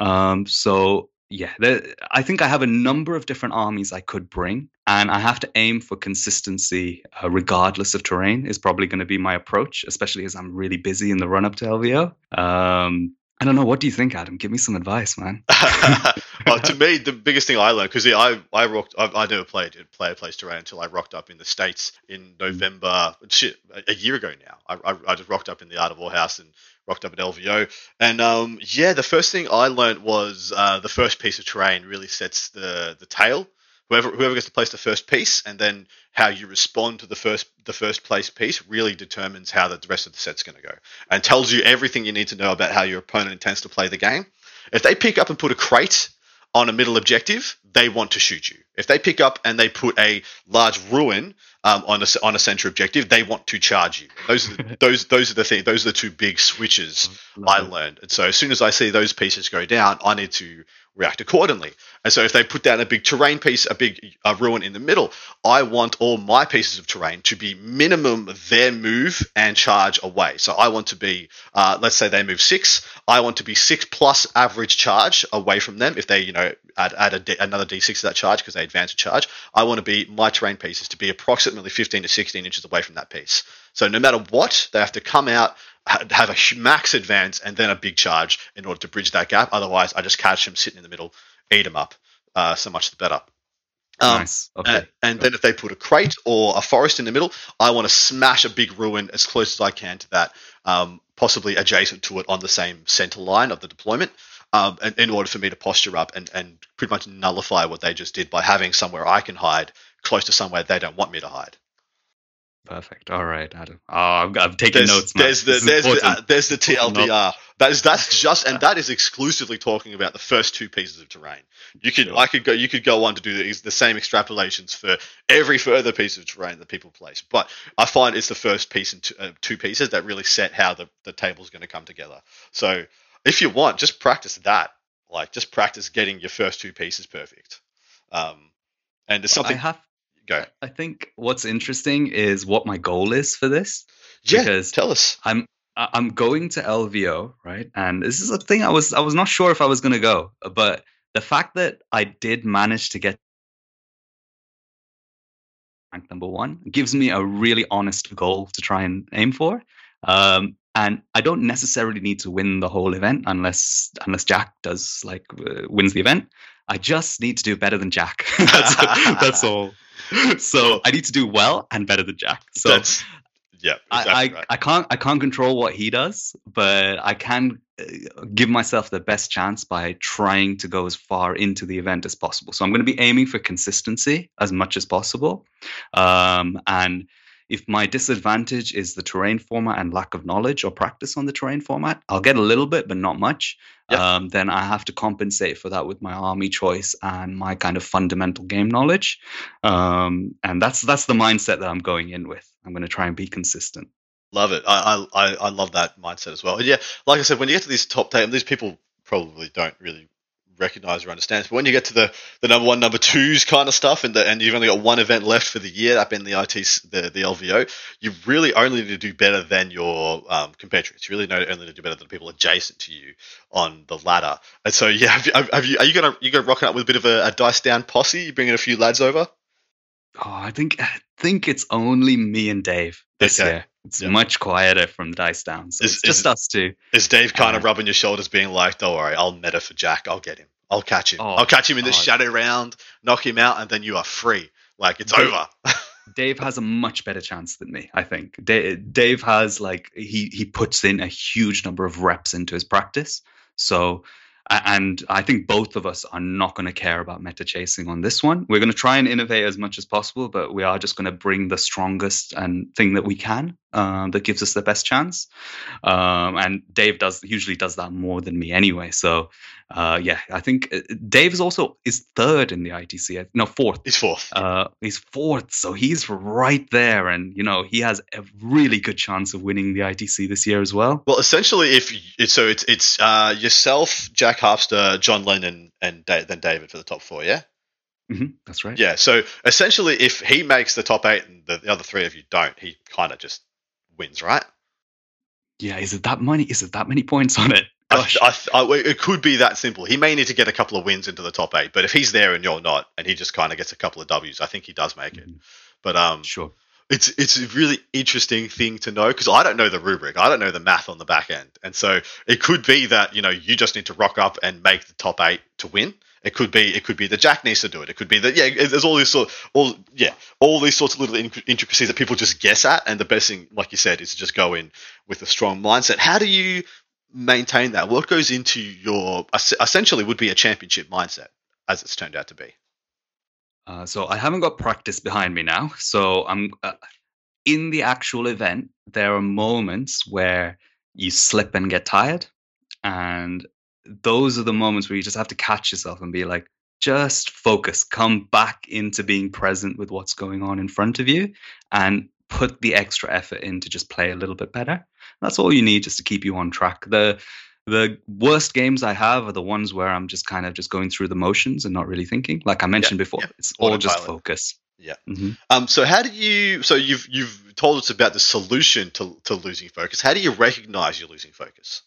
Um, so yeah, there, I think I have a number of different armies I could bring, and I have to aim for consistency uh, regardless of terrain. Is probably going to be my approach, especially as I'm really busy in the run up to LVO. Um, I don't know. What do you think, Adam? Give me some advice, man. well, to me, the biggest thing I learned because I I rocked I, I never played player place terrain until I rocked up in the states in mm. November. Shit, a year ago now. I, I, I just rocked up in the Art of Warhouse and rocked up at LVO. And um, yeah, the first thing I learned was uh, the first piece of terrain really sets the the tail. Whoever whoever gets to place the first piece, and then how you respond to the first the first place piece really determines how the rest of the set's going to go, and tells you everything you need to know about how your opponent intends to play the game. If they pick up and put a crate on a middle objective, they want to shoot you. If they pick up and they put a large ruin um, on a on a center objective, they want to charge you. Those are the, those those are the thing. Those are the two big switches I learned. And so as soon as I see those pieces go down, I need to react accordingly. And so if they put down a big terrain piece, a big uh, ruin in the middle, I want all my pieces of terrain to be minimum their move and charge away. So I want to be, uh, let's say they move six, I want to be six plus average charge away from them. If they, you know, add, add a D, another d6 to that charge because they advance a charge, I want to be my terrain pieces to be approximately 15 to 16 inches away from that piece. So no matter what, they have to come out have a max advance and then a big charge in order to bridge that gap. Otherwise, I just catch them sitting in the middle, eat them up. Uh, so much the better. Um, nice. Okay. And, and then if they put a crate or a forest in the middle, I want to smash a big ruin as close as I can to that, um, possibly adjacent to it on the same center line of the deployment. um, in, in order for me to posture up and, and pretty much nullify what they just did by having somewhere I can hide close to somewhere they don't want me to hide. Perfect. All right, Adam. Oh, I'm, I'm taking There's, notes. Now. there's the This there's the, uh, there's the TLDR. That is that's just and that is exclusively talking about the first two pieces of terrain. You could Sure. I could go you could go on to do the, the same extrapolations for every further piece of terrain that people place. But I find it's the first piece and two, uh, two pieces that really set how the the table's going to come together. So if you want, just practice that. Like just practice getting your first two pieces perfect. Um, and there's I something have. Go. I think what's interesting is what my goal is for this. Yeah, because- tell us. I'm I'm going to LVO, right? And this is a thing I was I was not sure if I was going to go, but the fact that I did manage to get rank number one gives me a really honest goal to try and aim for. Um, and I don't necessarily need to win the whole event unless unless Jack does like uh, wins the event. I just need to do better than Jack. that's, that's all. So I need to do well and better than Jack. So That's yeah, exactly I, I, right. I can't I can't control what he does, but I can uh, give myself the best chance by trying to go as far into the event as possible. So I'm going to be aiming for consistency as much as possible, um, and if my disadvantage is the terrain format and lack of knowledge or practice on the terrain format, I'll get a little bit, but not much. Yep. Um, then I have to compensate for that with my army choice and my kind of fundamental game knowledge. Um, and that's that's the mindset that I'm going in with. I'm going to try and be consistent. Love it. I, I I- love that mindset as well. And yeah, like I said, when you get to these top ten, these people probably don't really recognize or understand. But when you get to the, the number one, number twos kind of stuff, and the, and you've only got one event left for the year up in the IT, the the LVO, you really only need to do better than your um, compatriots. You really know only need to do better than the people adjacent to you on the ladder. And so yeah, have you, have you are you gonna you gonna rock out with a bit of a, a dice down posse? You bringing a few lads over? Oh, I think I think it's only me and Dave this Okay. year. It's Yeah. much quieter from the dice down, so Is- it's just is- us two. Is Dave kind of Uh, rubbing your shoulders, being like, "Don't worry, I'll meta for Jack. I'll get him. I'll catch him. Oh, I'll catch him in this oh. shadow round, knock him out, and then you are free. Like it's Dave- over." Dave has a much better chance than me. I think Da- Dave has like he he puts in a huge number of reps into his practice. So, and I think both of us are not going to care about meta chasing on this one. We're going to try and innovate as much as possible, but we are just going to bring the strongest and thing that we can um, that gives us the best chance. Um, and Dave does usually does that more than me anyway. So, uh, yeah, I think uh, Dave is also is third in the ITC. No, fourth. He's fourth. Uh, he's fourth, so he's right there, and you know he has a really good chance of winning the ITC this year as well. well, essentially, if you, so, it's it's uh, yourself, Jack Harpster, John Lennon, and da- then David for the top four. Yeah. hmm that's right. Yeah. So essentially, if he makes the top eight and the, the other three of you don't, he kind of just wins, right? Yeah, is it that many? Is it that many points on it? I, Gosh. I, I, it could be that simple. He may need to get a couple of wins into the top eight, but if he's there and you're not, and he just kind of gets a couple of W's, I think he does make it. Mhm. But um, Sure. it's it's a really interesting thing to know because I don't know the rubric, I don't know the math on the back end, and so it could be that you know you just need to rock up and make the top eight to win. It could be it could be that Jack needs to do it. It could be that yeah, there's all these sort all yeah all these sorts of little intricacies that people just guess at, and the best thing, like you said, is to just go in with a strong mindset. How do you maintain that? What goes into your essentially would be a championship mindset, as it's turned out to be. Uh, so I haven't got practice behind me now. So I'm uh, in the actual event. There are moments where you slip and get tired, and those are the moments where you just have to catch yourself and be like, just focus, come back into being present with what's going on in front of you, and put the extra effort in to just play a little bit better. That's all you need just to keep you on track. The the worst games I have are the ones where I'm just kind of just going through the motions and not really thinking. Like I mentioned before, yeah. it's all just focus. Yeah. Mhm. Um, so how do you? So you've you've told us about the solution to to losing focus. How do you recognize you're losing focus?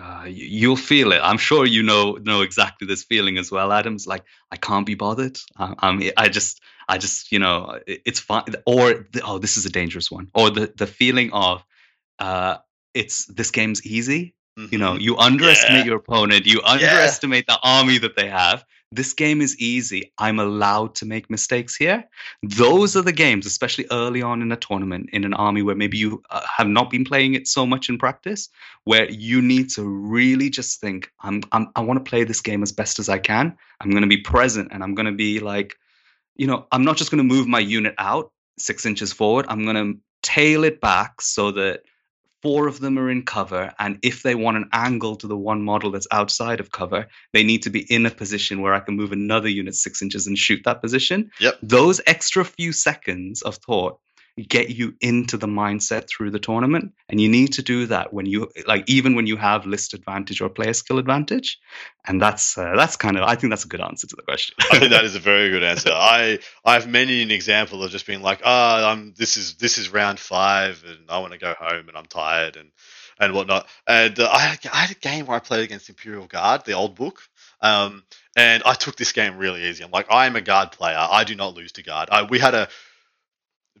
Uh, you'll feel it. I'm sure you know know exactly this feeling as well, Adams. Like I can't be bothered. I, I'm. I just. I just. You know. it- It's fine. Or the, oh, this is a dangerous one. Or the the feeling of, uh, it's this game's easy. You know, Mhm. you underestimate Yeah. your opponent. You underestimate the army that they have. This game is easy. I'm allowed to make mistakes here. Those are the games, especially early on in a tournament, in an army where maybe you uh, have not been playing it so much in practice, where you need to really just think, I'm, I'm I want to play this game as best as I can. I'm going to be present and I'm going to be like, you know, I'm not just going to move my unit out six inches forward. I'm going to tail it back so that four of them are in cover and if they want an angle to the one model that's outside of cover they need to be in a position where i can move another unit six inches and shoot that position Yep. those extra few seconds of thought get you into the mindset through the tournament and you need to do that when you like even when you have list advantage or player skill advantage and that's uh, that's kind of i think that's a good answer to the question I think that is a very good answer. I I have many an example of just being like, ah, I'm this is this is round five, and I want to go home, and I'm tired, and and whatnot. And uh, I I had a game where I played against Imperial Guard, the old book, um, and I took this game really easy. I'm like, I am a guard player. I do not lose to guard. I, we had a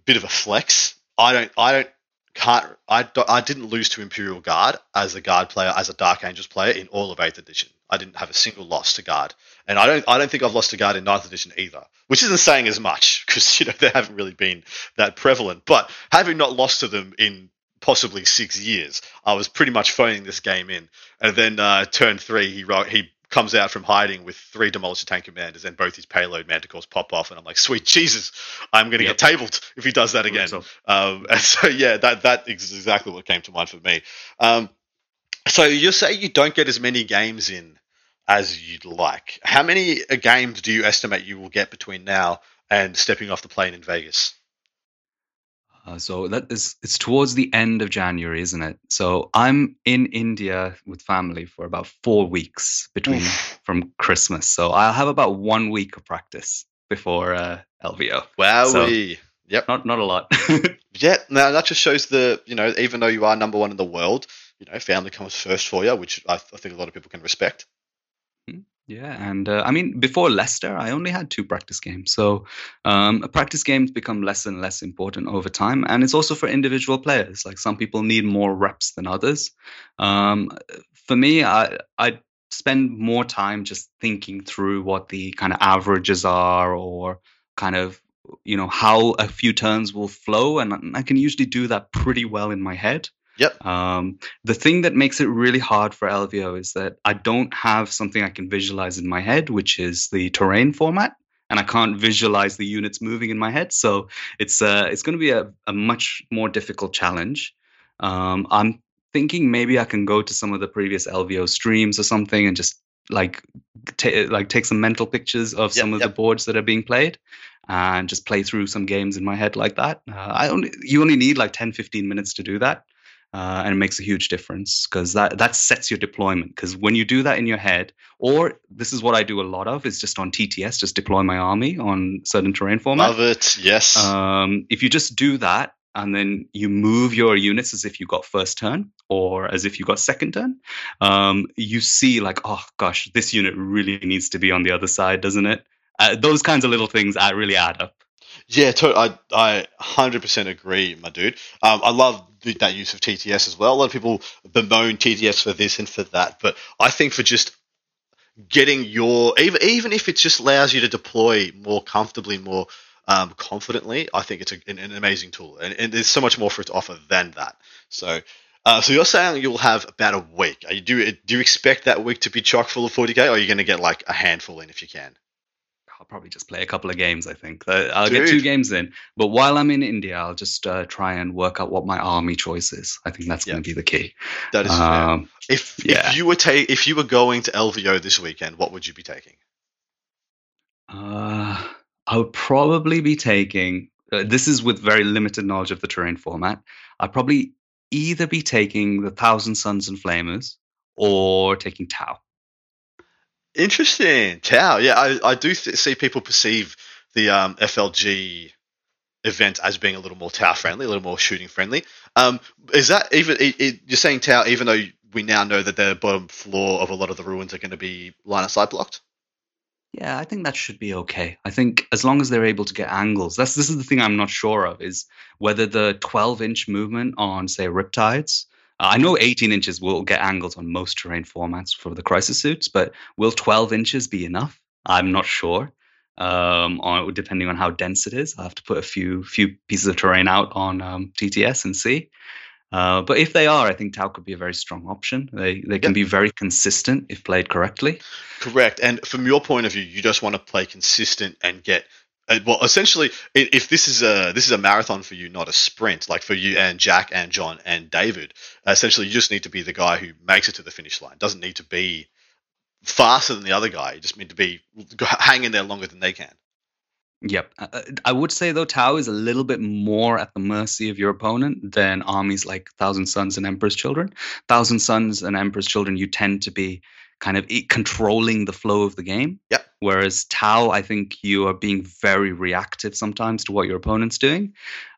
bit of a flex. I don't I don't can't I, I didn't lose to Imperial Guard as a guard player as a Dark Angels player in all of Eighth Edition. I didn't have a single loss to guard, and I don't I don't think I've lost to guard in Ninth Edition either, which isn't saying as much because you know they haven't really been that prevalent. But having not lost to them in possibly six years, I was pretty much phoning this game in. And then uh, turn three, he wrote he comes out from hiding with three demolisher tank commanders and both his payload manticores pop off, and I'm like, sweet Jesus, I'm going to Yep. get tabled if he does that again. So- Um, and so yeah, that that is exactly what came to mind for me. Um, so you say you don't get as many games in as you'd like. How many uh, games do you estimate you will get between now and stepping off the plane in Vegas? Uh, so that is it's towards the end of January, isn't it? So I'm in India with family for about four weeks between from Christmas. So I'll have about one week of practice before uh, LVO. Wowee. yep. Not not a lot. Yeah, now that just shows the, you know, even though you are number one in the world, you know, family comes first for you, which I, I think a lot of people can respect. Yeah, and uh, I mean, before Leicester, I only had two practice games. So um, practice games become less and less important over time, and it's also for individual players. Like some people need more reps than others. Um, for me, I I spend more time just thinking through what the kind of averages are, or kind of you know how a few turns will flow, and I can usually do that pretty well in my head. Yep. Um, the thing that makes it really hard for LVO is that I don't have something I can visualize in my head, which is the terrain format, and I can't visualize the units moving in my head. So it's uh, it's going to be a, a much more difficult challenge. Um, I'm thinking maybe I can go to some of the previous LVO streams or something and just like ta- like take some mental pictures of Yep, some of yep. the boards that are being played and just play through some games in my head like that. Uh, I only you only need like 10 15 minutes to do that uh, and it makes a huge difference because that that sets your deployment. Because when you do that in your head, or this is what I do a lot of, is just on TTS, just deploy my army on certain terrain format. Love it. Yes. Um, if you just do that and then you move your units as if you got first turn or as if you got second turn, um, you see like, oh gosh, this unit really needs to be on the other side, doesn't it? Uh, those kinds of little things add, really add up. Yeah, I I hundred percent agree, my dude. Um, I love that use of TTS as well. A lot of people bemoan TTS for this and for that, but I think for just getting your even even if it just allows you to deploy more comfortably, more um, confidently, I think it's a, an, an amazing tool, and, and there's so much more for it to offer than that. So. Uh, so you're saying you'll have about a week. Are you do do you expect that week to be chock full of 40k, or are you going to get like a handful in if you can? I'll probably just play a couple of games. I think Uh, I'll get two games in. But while I'm in India, I'll just uh, try and work out what my army choice is. I think that's Yeah. going to be the key. That is. Um, If Yeah. if you were ta- if you were going to LVO this weekend, what would you be taking? uh, I would probably be taking. Uh, this is with very limited knowledge of the terrain format. I'd probably either be taking the Thousand Sons and Flamers or taking Tau. Interesting, Tau. Yeah, I, I do th- see people perceive the um, FLG event as being a little more Tau friendly, a little more shooting friendly. Um, is that even it, it, you're saying Tau, even though we now know that the bottom floor of a lot of the ruins are going to be line of sight blocked? Yeah, I think that should be okay. I think as long as they're able to get angles, that's this is the thing I'm not sure of is whether the 12 inch movement on say Riptides. I know 18 inches will get angles on most terrain formats for the crisis suits, but will 12 inches be enough? I'm not sure. Um, on depending on how dense it is, I have to put a few few pieces of terrain out on um, TTS and see. Uh, but if they are, I think Tau could be a very strong option. They they can Yep. be very consistent if played correctly. Correct. And from your point of view, you just want to play consistent and get well. Essentially, if this is a this is a marathon for you, not a sprint, like for you and Jack and John and David. Essentially, you just need to be the guy who makes it to the finish line. Doesn't need to be faster than the other guy. You just need to be hang in there longer than they can. Yep. Uh, uh, I would say though, Tau is a little bit more at the mercy of your opponent than armies like Thousand Sons and Emperor's Children. Thousand Sons and Emperor's Children, you tend to be kind of controlling the flow of the game. Yep. Whereas Tau, I think you are being very reactive sometimes to what your opponent's doing.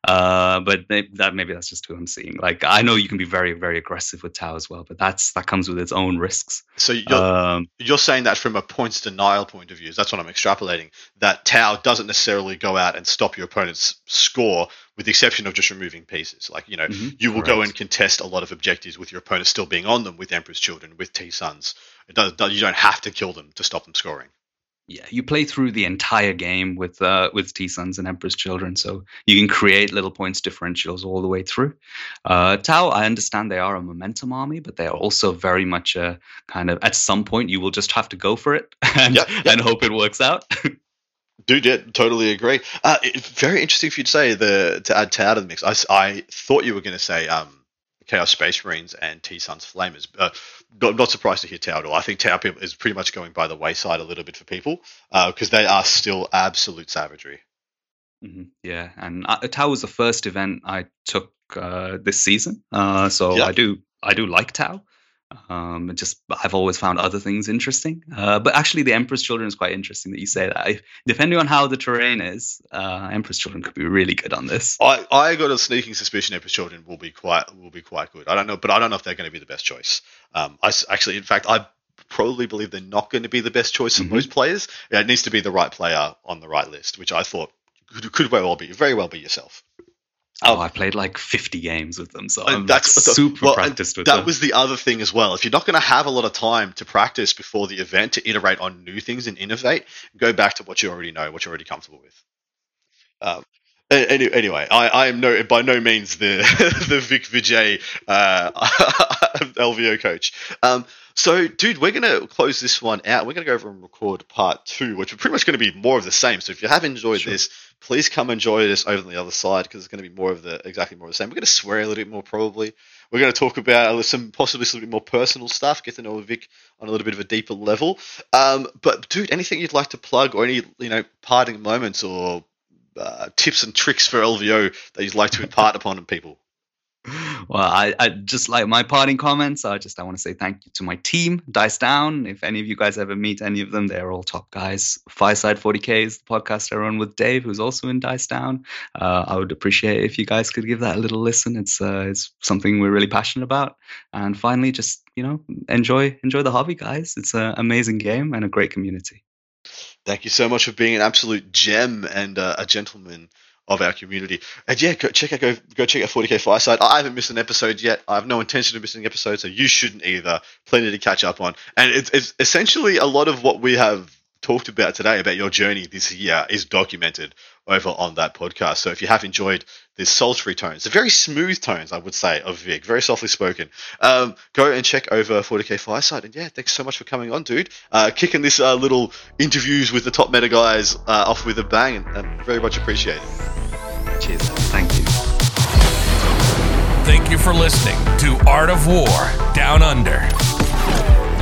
Uh, but may- that maybe that's just who I'm seeing. Like I know you can be very, very aggressive with Tau as well, but that's that comes with its own risks. So you're, Um, you're saying that from a points denial point of view. That's what I'm extrapolating. That Tau doesn't necessarily go out and stop your opponent's score, with the exception of just removing pieces. Like you know, Mhm, you will go and contest a lot of objectives with your opponent still being on them with Emperor's Children, with T Sons. It does- you don't have to kill them to stop them scoring. Yeah, you play through the entire game with uh, with T Sons and Emperor's Children, so you can create little points differentials all the way through. Uh, Tau, I understand they are a momentum army, but they are also very much a kind of at some point you will just have to go for it and Yep, yep. and hope it works out. Dude, yeah, totally agree. Uh, it, very interesting for you to say the to add Tau to the mix. I, I thought you were going to say um, Chaos Space Marines and T Sons Flamers. Uh, not, not surprised to hear Tau at all. I think Tau people is pretty much going by the wayside a little bit for people because they are still absolute savagery. Mhm, Yeah, and uh, Tau was the first event I took uh, this season, uh, so Yeah. I do I do like Tau. Um, just I've always found other things interesting, uh, but actually the Emperor's Children is quite interesting that you say that. I, depending on how the terrain is, uh, Emperor's Children could be really good on this. I, I got a sneaking suspicion Emperor's Children will be quite will be quite good. I don't know, but I don't know if they're going to be the best choice. Um, I actually, in fact, I probably believe they're not going to be the best choice for Mhm. most players. Yeah, it needs to be the right player on the right list, which I thought could, could very well be very well be yourself. Oh, I played like 50 games with them, so And I'm that's like super well, practiced with that them. That was the other thing as well. If you're not going to have a lot of time to practice before the event to iterate on new things and innovate, go back to what you already know, what you're already comfortable with. Um, any, anyway, I, I am no by no means the the Vik Vijay uh, LVO coach. Um, so, dude, we're going to close this one out. We're going to go over and record part two, which are pretty much going to be more of the same. So, if you have enjoyed Sure. this, please come enjoy this over on the other side because it's going to be more of the exactly more of the same. We're going to swear a little bit more probably. We're going to talk about some possibly some bit more personal stuff, get to know Vic on a little bit of a deeper level. Um, but dude, anything you'd like to plug or any you know parting moments or uh, tips and tricks for LVO that you'd like to impart upon people? Well, I, I just like my parting comments. I just I want to say thank you to my team, Dice Down. If any of you guys ever meet any of them, they're all top guys. Fireside 40k is the podcast I run with Dave, who's also in Dice Down. Uh, I would appreciate if you guys could give that a little listen. It's uh, it's something we're really passionate about. And finally, just you know, enjoy enjoy the hobby, guys. It's an amazing game and a great community. Thank you so much for being an absolute gem and uh, a gentleman of our community. And yeah, go check out go go check out 40k Fireside. I haven't missed an episode yet. I have no intention of missing an episode, so you shouldn't either. Plenty to catch up on, and it's, it's essentially a lot of what we have talked about today about your journey this year is documented over on that podcast. So if you have enjoyed this sultry tones, the very smooth tones, I would say, of Vik, very softly spoken, um, go and check over 40k Fireside. And yeah, thanks so much for coming on, dude. Uh, kicking this uh, little interviews with the top meta guys uh, off with a bang, and, and very much appreciated. Cheers. Thank you. Thank you for listening to Art of War Down Under,